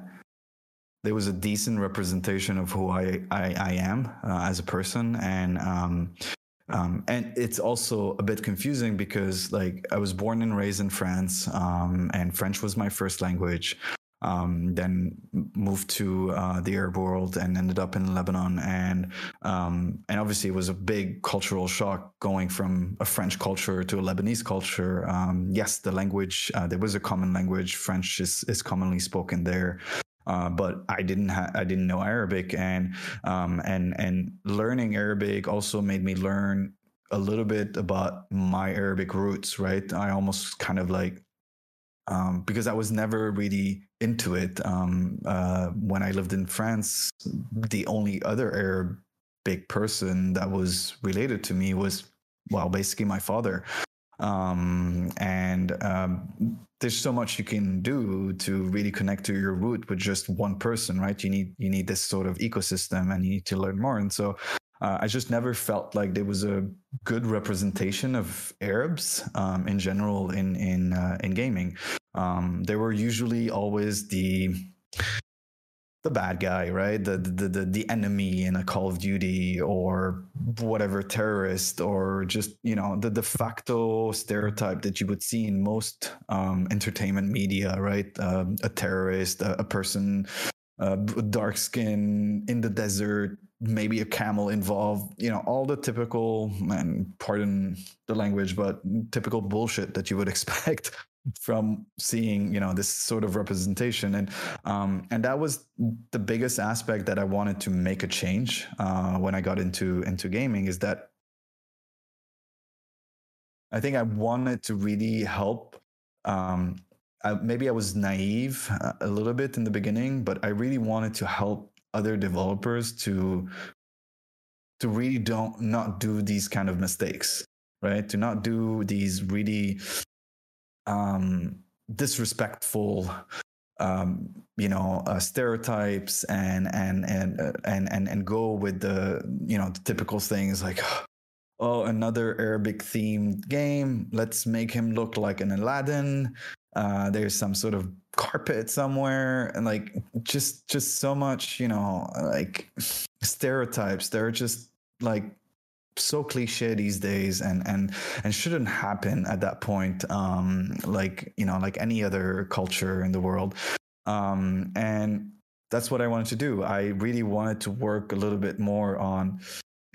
there was a decent representation of who I I, I am uh, as a person, and um, um, and it's also a bit confusing because like I was born and raised in France, um, and French was my first language. Um, then moved to uh, the Arab world and ended up in Lebanon, and um, and obviously it was a big cultural shock going from a French culture to a Lebanese culture. Um, yes, the language uh, there was a common language. French is is commonly spoken there, uh, but I didn't ha- I didn't know Arabic, and um, and and learning Arabic also made me learn a little bit about my Arabic roots. Right, I almost kind of like um, because I was never really into it. Um, uh, when I lived in France, the only other Arabic person that was related to me was well, basically my father. Um, and um, there's so much you can do to really connect to your root with just one person, right? You need you need this sort of ecosystem, and you need to learn more. And so, uh, I just never felt like there was a good representation of Arabs um, in general in in uh, in gaming. Um, they were usually always the the bad guy, right? The, the the the enemy in a Call of Duty or whatever terrorist or just you know the de facto stereotype that you would see in most um, entertainment media, right? Um, a terrorist, a, a person, uh, dark skin in the desert, maybe a camel involved. You know, all the typical and pardon the language, but typical bullshit that you would expect from seeing you know this sort of representation and um, and that was the biggest aspect that I wanted to make a change uh, when I got into into gaming is that I think I wanted to really help. Um, I, maybe I was naive a little bit in the beginning, but I really wanted to help other developers to to really don't not do these kind of mistakes, right? To not do these really um, disrespectful um, you know uh, stereotypes and and and uh, and and and go with the you know the typical things like oh another arabic themed game let's make him look like an aladdin uh, there's some sort of carpet somewhere and like just just so much you know like stereotypes they're just like so cliche these days and and and shouldn't happen at that point um like you know like any other culture in the world. Um and that's what i wanted to do. I really wanted to work a little bit more on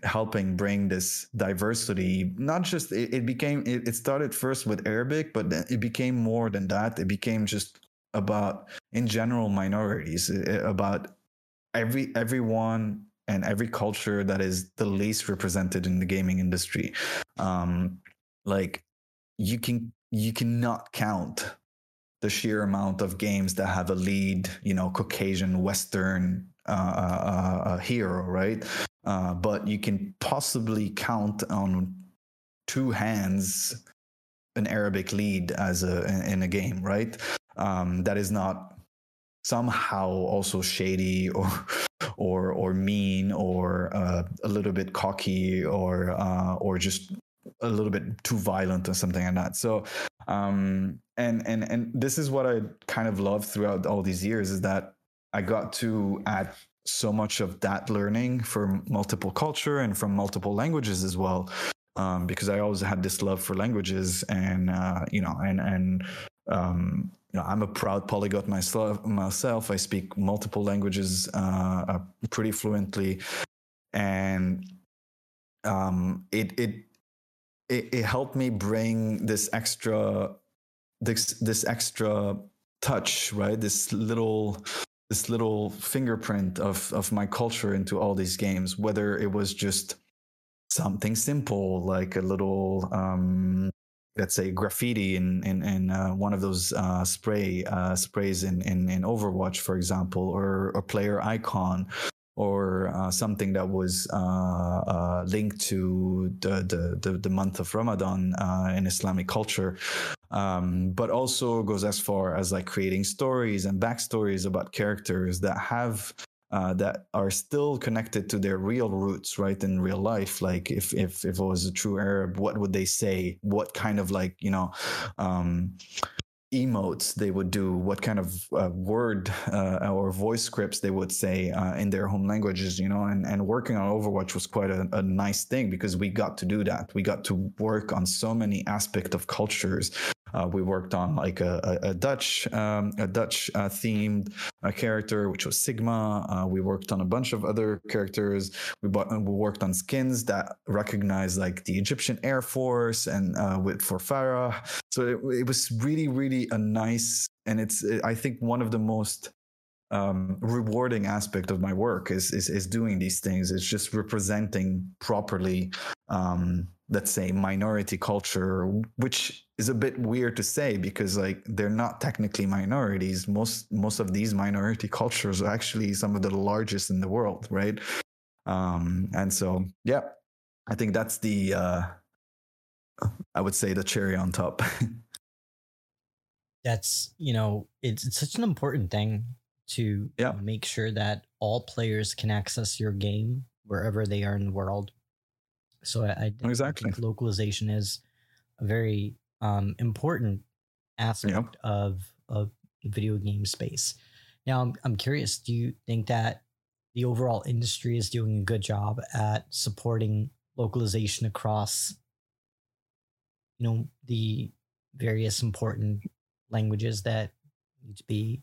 helping bring this diversity not just it, it became it, it started first with arabic but it became more than that it became just about in general minorities about every everyone and every culture that is the least represented in the gaming industry. Um, like you can you cannot count the sheer amount of games that have a lead, you know, Caucasian Western uh, uh, uh, hero, right? Uh, but you can possibly count on two hands an Arabic lead as a in a game, right? Um, that is not somehow also shady or or or mean or uh, a little bit cocky or uh, or just a little bit too violent or something like that. So um, and and and this is what I kind of love throughout all these years is that I got to add so much of that learning from multiple culture and from multiple languages as well. Um, because I always had this love for languages and uh, you know and and um, you know, I'm a proud polyglot myself. Myself, I speak multiple languages uh, uh, pretty fluently, and um, it, it it it helped me bring this extra this this extra touch, right? This little this little fingerprint of of my culture into all these games. Whether it was just something simple like a little um, let's say graffiti in in, in uh, one of those uh, spray uh, sprays in, in in Overwatch, for example, or a player icon, or uh, something that was uh, uh, linked to the, the, the the month of Ramadan in Islamic culture, um, but also goes as far as like creating stories and backstories about characters that have uh, that are still connected to their real roots, right? In real life, like if if if it was a true Arab, what would they say? What kind of like you know, um, emotes they would do, what kind of uh, word uh, or voice scripts they would say uh, in their home languages, you know, and, and working on Overwatch was quite a, a, nice thing because we got to do that. We got to work on so many aspects of cultures uh, we worked on like a, a, Dutch um, a Dutch uh, themed uh, character, which was Sigma. We worked on a bunch of other characters. We bought, we worked on skins that recognize like the Egyptian Air Force and with for Pharah. So it, it was really really a nice and it's I think one of the most um, rewarding aspect of my work is, is is doing these things. It's just representing properly, um, let's say, minority culture, which is a bit weird to say because like they're not technically minorities. Most most of these minority cultures are actually some of the largest in the world, right? Um, and so, yeah, I think that's the uh, I would say the cherry on top. that's you know it's, it's such an important thing to yeah. make sure that all players can access your game wherever they are in the world. So I, I exactly. think localization is a very um, important aspect yeah. of of the video game space. Now, I'm I'm curious. Do you think that the overall industry is doing a good job at supporting localization across, you know, the various important languages that need to be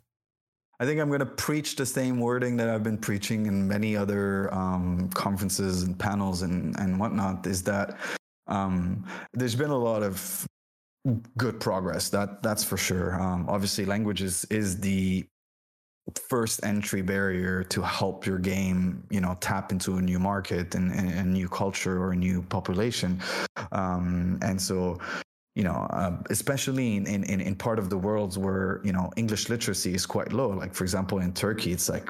I think I'm going to preach the same wording that I've been preaching in many other um, conferences and panels and, and whatnot is that um, there's been a lot of good progress. That that's for sure. Um, obviously, languages is the first entry barrier to help your game, you know, tap into a new market and, and a new culture or a new population. Um, and so, you know, uh, especially in, in, in part of the worlds where, you know, English literacy is quite low. Like, for example, in Turkey, it's like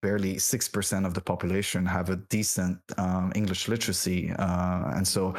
barely 6% of the population have a decent um, English literacy. Uh, and so,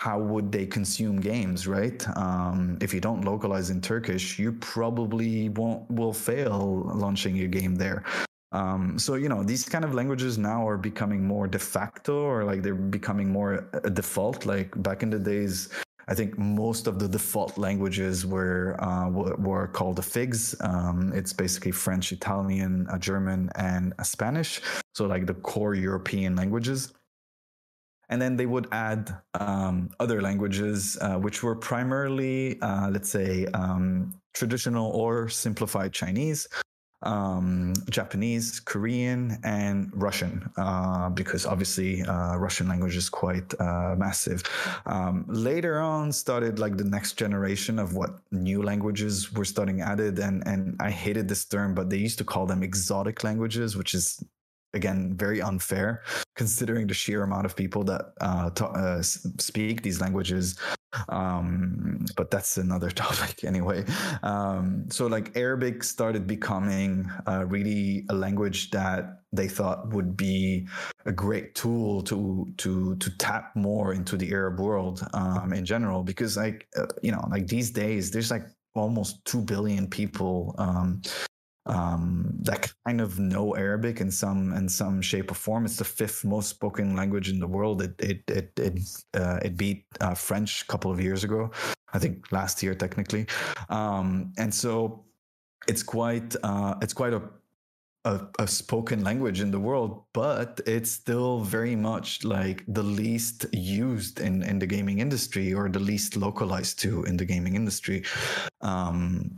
how would they consume games, right? Um, if you don't localize in Turkish, you probably won't will fail launching your game there. Um, so you know these kind of languages now are becoming more de facto, or like they're becoming more a default. Like back in the days, I think most of the default languages were uh, were called the FIGs. Um, it's basically French, Italian, German, and Spanish. So like the core European languages. And then they would add um, other languages, uh, which were primarily, uh, let's say, um, traditional or simplified Chinese, um, Japanese, Korean, and Russian, uh, because obviously uh, Russian language is quite uh, massive. Um, later on, started like the next generation of what new languages were starting added, and and I hated this term, but they used to call them exotic languages, which is again very unfair considering the sheer amount of people that uh, uh, speak these languages. Um, but that's another topic anyway. Um, so like arabic started becoming uh, really a language that they thought would be a great tool to to to tap more into the arab world um, in general. Because like uh, you know like these days there's like almost 2 billion people um, um, that kind of know Arabic in some in some shape or form. It's the fifth most spoken language in the world. It it it it, uh, it beat uh, French a couple of years ago, I think last year technically, um, and so it's quite uh, it's quite a, a, a spoken language in the world, but it's still very much like the least used in in the gaming industry or the least localized to in the gaming industry. Um,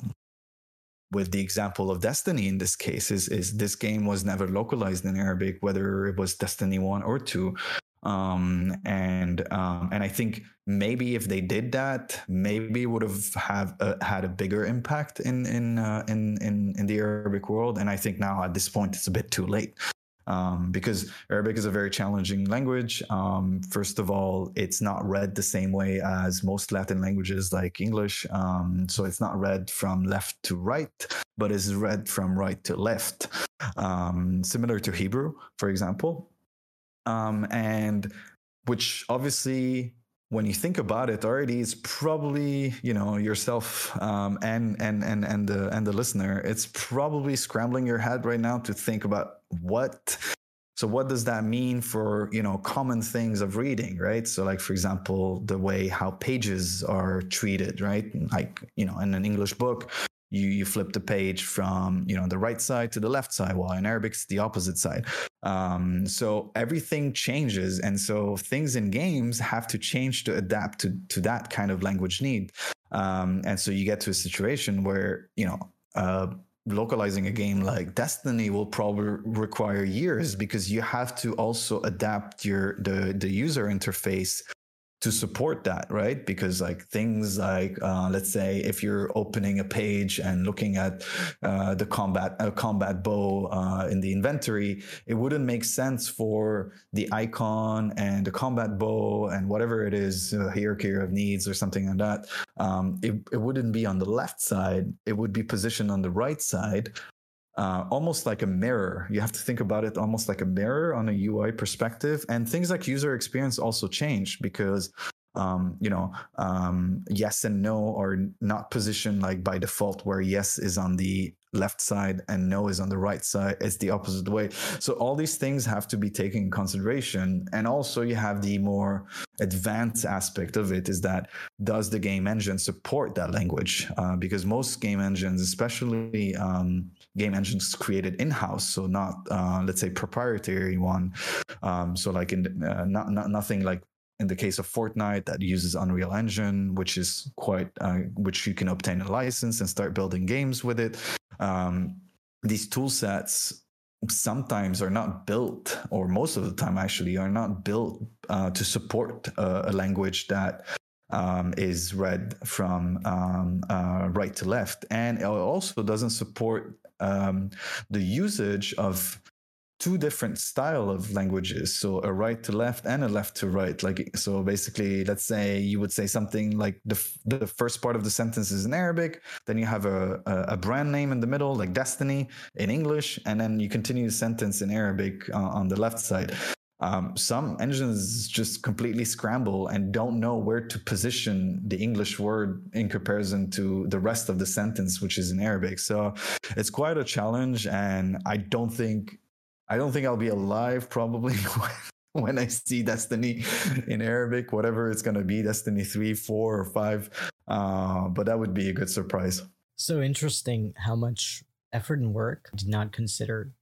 with the example of Destiny in this case is is this game was never localized in Arabic, whether it was Destiny one or two. Um, and um, and I think maybe if they did that, maybe would have have uh, had a bigger impact in in, uh, in in in the Arabic world. And I think now at this point it's a bit too late um, because Arabic is a very challenging language. Um, first of all, it's not read the same way as most Latin languages like English. Um, so it's not read from left to right, but is read from right to left, um, similar to Hebrew, for example. Um, and which obviously when you think about it already it's probably you know yourself um, and and and and the and the listener it's probably scrambling your head right now to think about what so what does that mean for you know common things of reading right? So like for example the way how pages are treated right? Like you know in an english book you you flip the page from you know the right side to the left side while in arabic it's the opposite side. Um, so everything changes and so things in games have to change to adapt to to that kind of language need. Um, and so you get to a situation where you know uh, localizing a game like destiny will probably require years because you have to also adapt your the the user interface to support that right? Because like things like uh, let's say if you're opening a page and looking at uh, the combat uh, combat bow uh, in the inventory it wouldn't make sense for the icon and the combat bow and whatever it is hierarchy of needs or something like that. Um, it, it wouldn't be on the left side. It would be positioned on the right side uh, almost like a mirror. You have to think about it almost like a mirror on a UI perspective. And things like user experience also change because, um, you know, um, yes and no are not positioned like by default, where yes is on the left side and no is on the right side. It's the opposite way. So all these things have to be taken in consideration. And also you have the more advanced aspect of it is that does the game engine support that language? Uh, because most game engines, especially um, game engines created in-house, so not uh, let's say proprietary one. Um, so like in uh, not, not nothing like in the case of Fortnite, that uses Unreal Engine, which is quite, uh, which you can obtain a license and start building games with it. Um, these tool sets sometimes are not built, or most of the time actually, are not built uh, to support uh, a language that um, is read from um, uh, right to left, and it also doesn't support um, the usage of two different style of languages so a right to left and a left to right. Like so basically let's say you would say something like the, the first part of the sentence is in arabic then you have a, a, brand name in the middle like destiny in english and then you continue the sentence in arabic uh, on the left side um, some engines just completely scramble and don't know where to position the English word in comparison to the rest of the sentence, which is in Arabic. So it's quite a challenge. And I don't think I don't think I'll be alive probably when I see Destiny in Arabic, whatever it's going to be, Destiny 3, 4, or 5. Uh, but that would be a good surprise. So interesting how much effort and work did not consider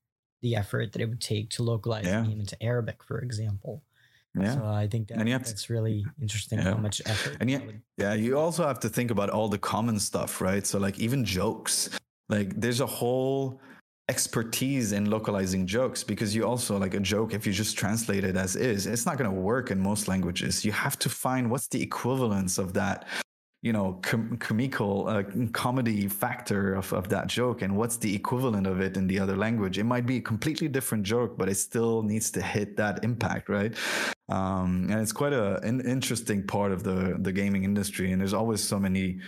the effort that it would take to localize yeah. the game into Arabic, for example. Yeah. So I think that, that's to, really interesting yeah. how much effort. And yeah, yeah, you also have to think about all the common stuff, right? So like even jokes, like there's a whole expertise in localizing jokes because you also like a joke if you just translate it as is it's not going to work in most languages you have to find what's the equivalence of that you know com- comical uh, comedy factor of, of that joke and what's the equivalent of it in the other language it might be a completely different joke but it still needs to hit that impact right um, and it's quite a, an interesting part of the the gaming industry and there's always so many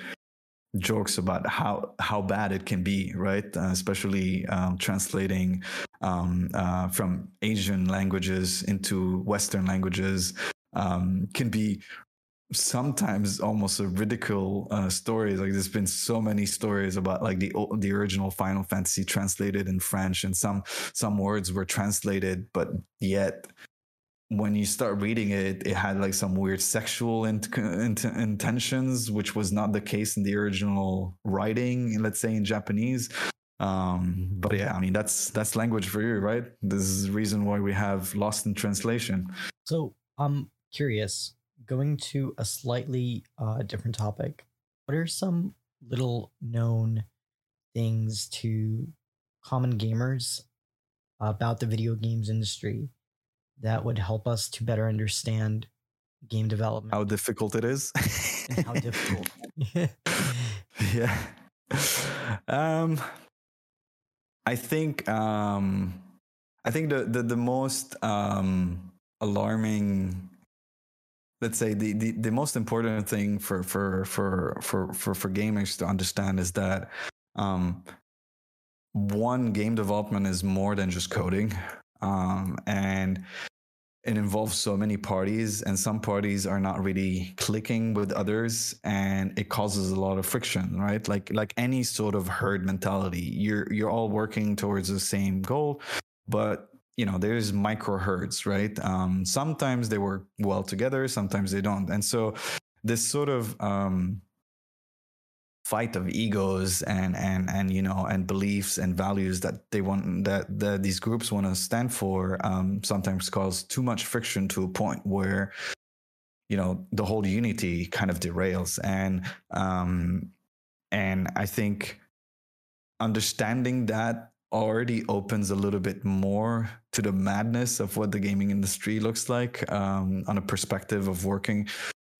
jokes about how how bad it can be, right? Uh, especially um, translating um, uh, from Asian languages into Western languages um, can be sometimes almost a ridicule uh, story. Like there's been so many stories about like the the original Final Fantasy translated in French, and some some words were translated, but yet when you start reading it, it had like some weird sexual int- int- intentions, which was not the case in the original writing, let's say in Japanese. Um, but yeah, I mean that's that's language for you, right? This is the reason why we have lost in translation. So I'm curious, going to a slightly uh, different topic. What are some little known things to common gamers about the video games industry that would help us to better understand game development. How difficult it is. how difficult. yeah. Um, I think um, I think the the, the most um, alarming let's say the, the, the most important thing for for for for for, for gamers to understand is that um, one game development is more than just coding um, and it involves so many parties and some parties are not really clicking with others and it causes a lot of friction right? Like like any sort of herd mentality you're you're all working towards the same goal but you know there's micro herds right? Um, sometimes they work well together sometimes they don't. And so this sort of um, fight of egos and and and you know and beliefs and values that they want that, that these groups want to stand for um, sometimes cause too much friction to a point where you know the whole unity kind of derails. And um and i think understanding that already opens a little bit more to the madness of what the gaming industry looks like um, on a perspective of working.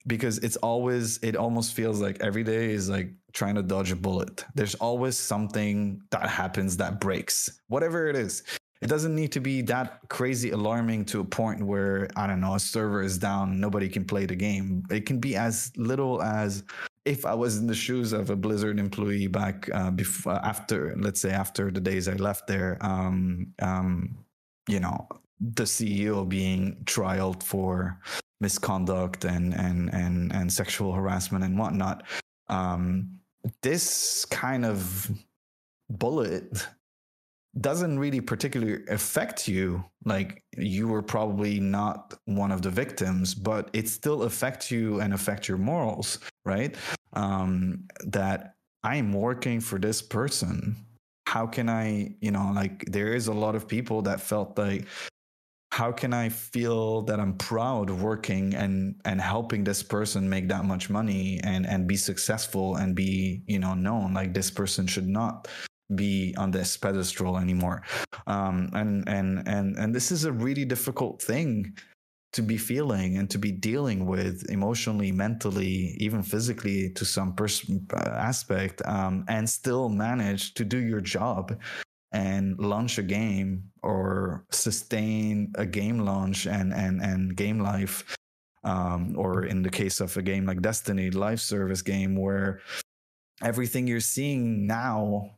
Because it's always it almost feels like every day is like trying to dodge a bullet. There's always something that happens that breaks whatever it is. It doesn't need to be that crazy alarming to a point where i don't know a server is down nobody can play the game. It can be as little as if i was in the shoes of a blizzard employee back uh, before after let's say after the days i left there um, um, you know the ceo being trialed for misconduct and and and and sexual harassment and whatnot. Um, this kind of bullet doesn't really particularly affect you like you were probably not one of the victims but it still affects you and affect your morals right um that i'm working for this person. How can i you know like there is a lot of people that felt like how can I feel that I'm proud working and and helping this person make that much money and and be successful and be you know known? Like this person should not be on this pedestal anymore. Um, and and and and this is a really difficult thing to be feeling and to be dealing with emotionally mentally even physically to some pers- uh, aspect um, and still manage to do your job and launch a game or sustain a game launch and and and game life um, or in the case of a game like destiny live service game where everything you're seeing now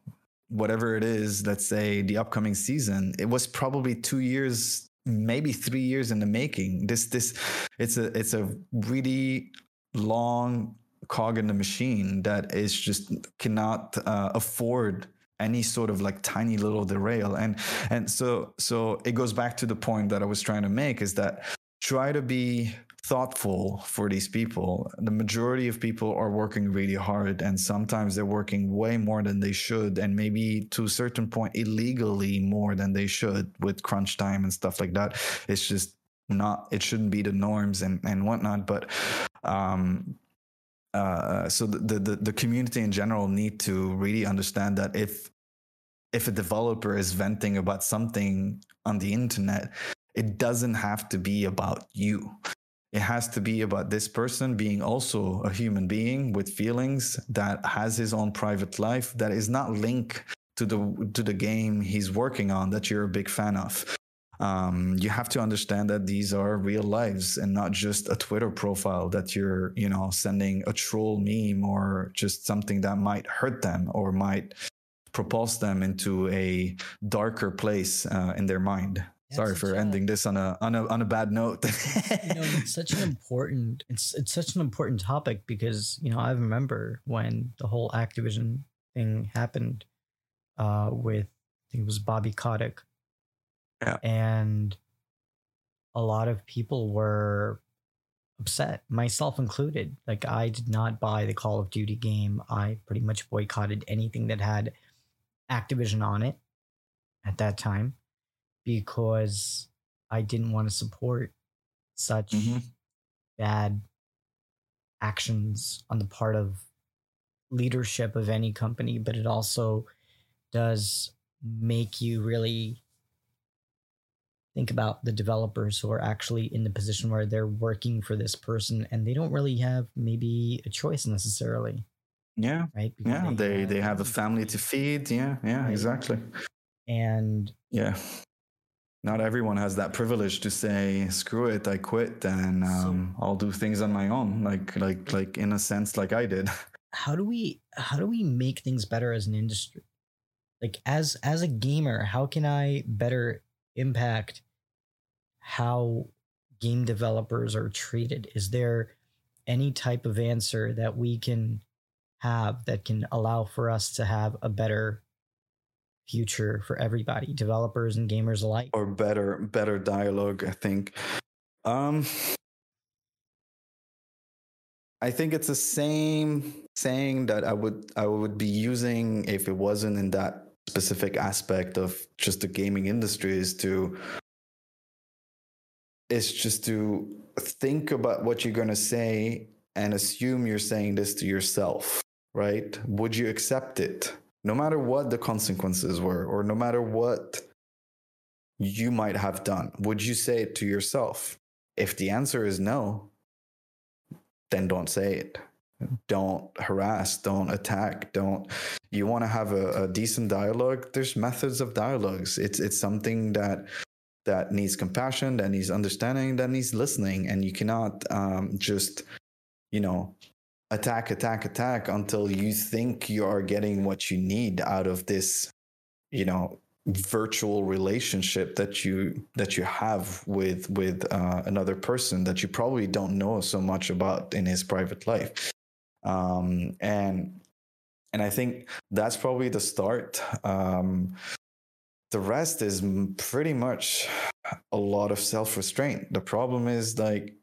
whatever it is let's say the upcoming season it was probably two years maybe three years in the making. This this it's a it's a really long cog in the machine that is just cannot uh, afford any sort of like tiny little derail. And and so so it goes back to the point that i was trying to make is that try to be thoughtful for these people the majority of people are working really hard and sometimes they're working way more than they should and maybe to a certain point illegally more than they should with crunch time and stuff like that it's just not it shouldn't be the norms and and whatnot but um uh, so the, the the community in general need to really understand that if if a developer is venting about something on the internet, it doesn't have to be about you. It has to be about this person being also a human being with feelings that has his own private life that is not linked to the to the game he's working on that you're a big fan of um, you have to understand that these are real lives and not just a Twitter profile that you're, you know, sending a troll meme or just something that might hurt them or might propulse them into a darker place uh, in their mind. Sorry for a, ending this on a on a on a bad note. you know, it's such an important it's it's such an important topic because you know I remember when the whole Activision thing happened uh, with I think it was Bobby Kotick yeah. And a lot of people were upset, myself included. Like, I did not buy the Call of Duty game. I pretty much boycotted anything that had Activision on it at that time because I didn't want to support such mm-hmm. bad actions on the part of leadership of any company, but it also does make you really think about the developers who are actually in the position where they're working for this person and they don't really have maybe a choice necessarily. Yeah. Right? Because yeah they they have, they have a family to feed. Yeah yeah right. exactly. And yeah not everyone has that privilege to say screw it i quit and um, so, i'll do things on my own like like like in a sense like i did how do we how do we make things better as an industry like as as a gamer how can i better impact how game developers are treated? Is there any type of answer that we can have that can allow for us to have a better future for everybody, developers and gamers alike? Or better better dialogue, I think. Um I think it's the same saying that I would I would be using if it wasn't in that specific aspect of just the gaming industry is to is just to think about what you're going to say and assume you're saying this to yourself right would you accept it no matter what the consequences were or no matter what you might have done would you say it to yourself? If the answer is no then don't say it. Don't harass don't attack don't you want to have a, a, decent dialogue? There's methods of dialogues. It's it's something that that needs compassion that needs understanding that needs listening and you cannot um, just you know attack attack attack until you think you are getting what you need out of this you know virtual relationship that you that you have with with uh, another person that you probably don't know so much about in his private life um, and and I think that's probably the start. Um, the rest is pretty much a lot of self restraint. The problem is like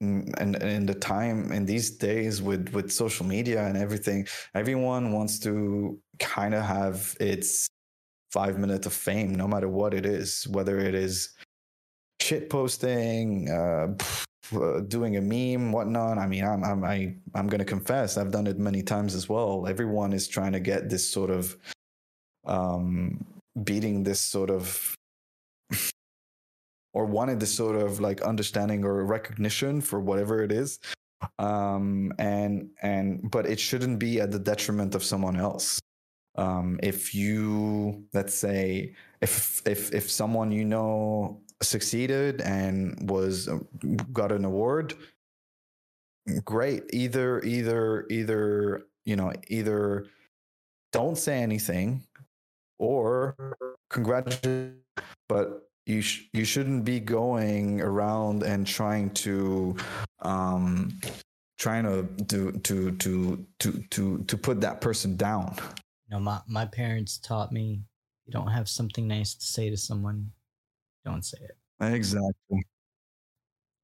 and in the time in these days with with social media and everything everyone wants to kind of have its five minutes of fame, no matter what it is, whether it is shit posting, uh, uh, doing a meme, whatnot. I mean, I'm I'm I, I'm gonna confess, I've done it many times as well. Everyone is trying to get this sort of um, beating this sort of or wanted this sort of like understanding or recognition for whatever it is. Um and and but it shouldn't be at the detriment of someone else. Um, if you let's say if if if someone you know succeeded and was uh, got an award great. Either either either you know either don't say anything or congratulate but you sh- you shouldn't be going around and trying to um trying to to to to to to to put that person down you know, my, my parents taught me you don't have something nice to say to someone, don't say it. Exactly.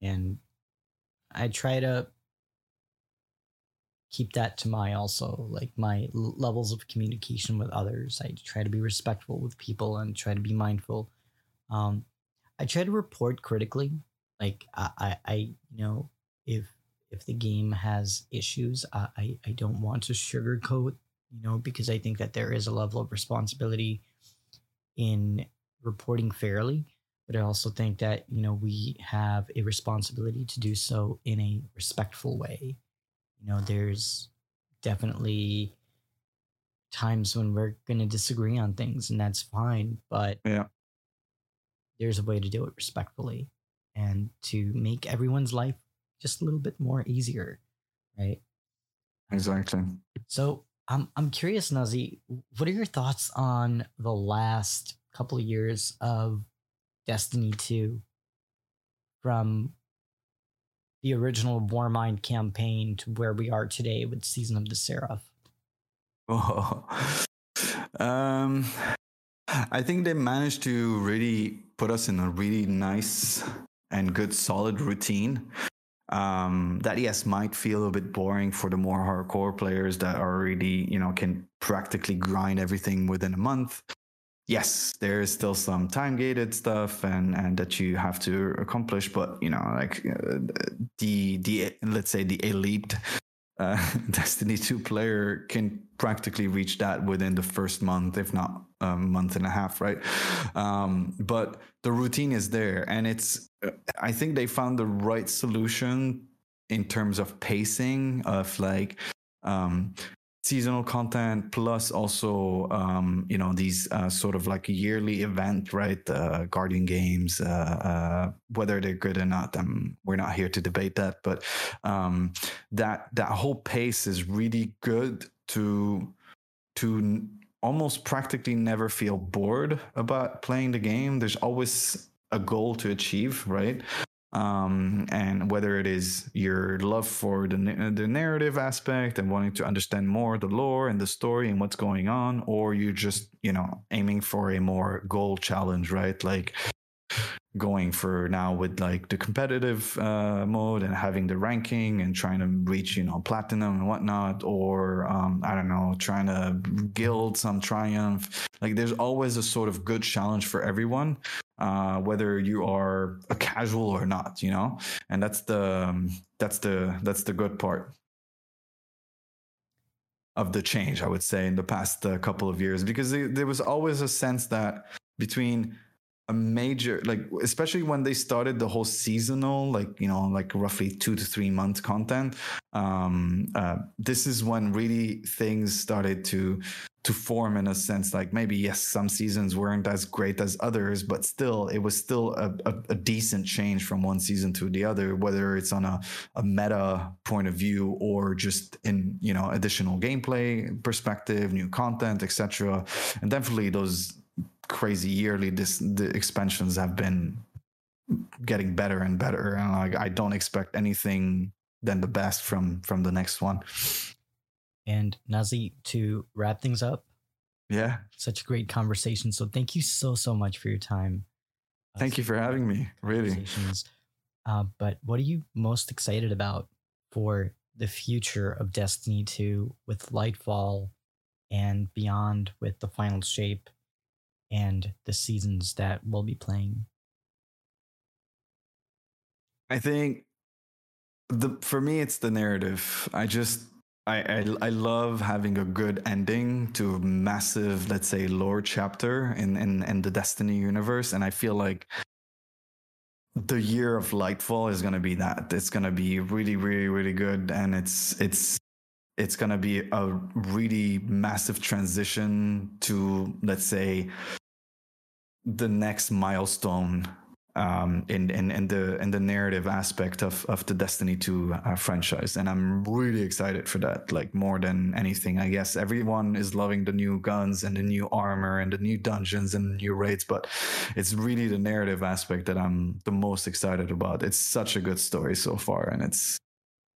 And I try to keep that to my also like my levels of communication with others. I try to be respectful with people and try to be mindful. Um, I try to report critically. Like I, I, I you know, if if the game has issues, I, I, I don't want to sugarcoat you know, because I think that there is a level of responsibility in reporting fairly. But I also think that, you know, we have a responsibility to do so in a respectful way. You know, there's definitely times when we're going to disagree on things, and that's fine. But yeah. There's a way to do it respectfully and to make everyone's life just a little bit more easier. Right. Exactly. So I'm I'm curious, Nazih. What are your thoughts on the last couple of years of Destiny 2 from the original Warmind campaign to where we are today with Season of the Seraph? Oh, um, I think they managed to really put us in a really nice and good, solid routine um, that yes might feel a bit boring for the more hardcore players that are really you know can practically grind everything within a month. Yes there is still some time gated stuff and and that you have to accomplish but you know like uh, the the let's say the elite uh, Destiny 2 player can practically reach that within the first month, if not a month and a half, right? Um, but the routine is there, and it's. I think they found the right solution in terms of pacing of like um, seasonal content plus also um, you know these uh, sort of like yearly event right uh, guardian games uh, uh, whether they're good or not um, we're not here to debate that but um, that that whole pace is really good to to almost practically never feel bored about playing the game there's always a goal to achieve right um, and whether it is your love for the, the narrative aspect and wanting to understand more the lore and the story and what's going on, or you just, you know, aiming for a more goal challenge, right? Like going for now with like the competitive uh, mode and having the ranking and trying to reach you know platinum and whatnot or um, i don't know trying to gild some triumph. Like there's always a sort of good challenge for everyone uh, whether you are a casual or not you know? And that's the um, that's the that's the good part of the change i would say in the past uh, couple of years because there was always a sense that between a major like especially when they started the whole seasonal like you know like roughly two to three month content um uh, this is when really things started to to form in a sense like maybe yes some seasons weren't as great as others but still it was still a, a, a decent change from one season to the other whether it's on a, a meta point of view or just in you know additional gameplay perspective new content etc and definitely those crazy yearly this the expansions have been getting better and better. And like i don't expect anything than the best from from the next one. And Nazih to wrap things up yeah. such a great conversation. So thank you so so much for your time. Uh, thank you for having me really. uh, but what are you most excited about for the future of destiny 2 with lightfall and beyond with the final shape and the seasons that we'll be playing? I think the for me it's the narrative. I just I, I, I love having a good ending to a massive, let's say, lore chapter in, in in the Destiny universe, and I feel like the year of Lightfall is gonna be that. It's gonna be really, really, really good, and it's it's it's gonna be a really massive transition to, let's say, the next milestone um, in, in, in the in the narrative aspect of, of the Destiny 2 uh, franchise, and I'm really excited for that. Like more than anything, I guess everyone is loving the new guns and the new armor and the new dungeons and new raids, but it's really the narrative aspect that I'm the most excited about. It's such a good story so far, and it's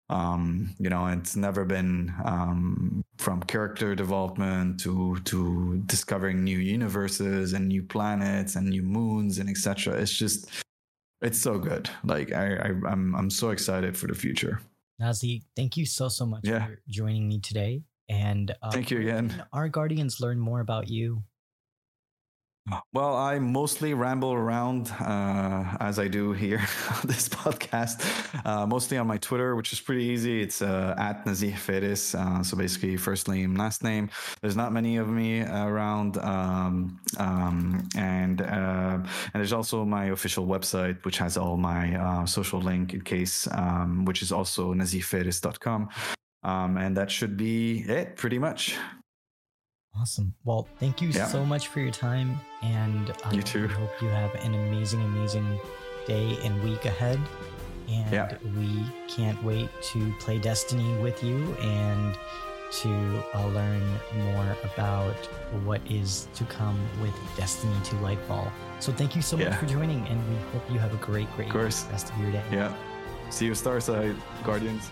um, you know, it's never been um, from character development to to discovering new universes and new planets and new moons and etc. It's just it's so good. Like I, I am I'm, I'm so excited for the future. Nazih, thank you so so much yeah. for joining me today. And uh, thank you again. Our guardians learn more about you well, I mostly ramble around uh, as I do here on this podcast, uh, mostly on my Twitter, which is pretty easy. It's uh, at Nazih Fares. Uh, so basically, first name, last name. There's not many of me around. Um, um, and, uh, and there's also my official website, which has all my uh, social link in case, um, which is also nazihfares.com. Um, and that should be it pretty much. Awesome. Well, thank you yeah. so much for your time. And I you too. hope you have an amazing, amazing day and week ahead. And yeah. we can't wait to play Destiny with you and to uh, learn more about what is to come with Destiny 2 Lightfall. So thank you so yeah. much for joining, and we hope you have a great, great rest of your day. Yeah. See you, Starside, Guardians.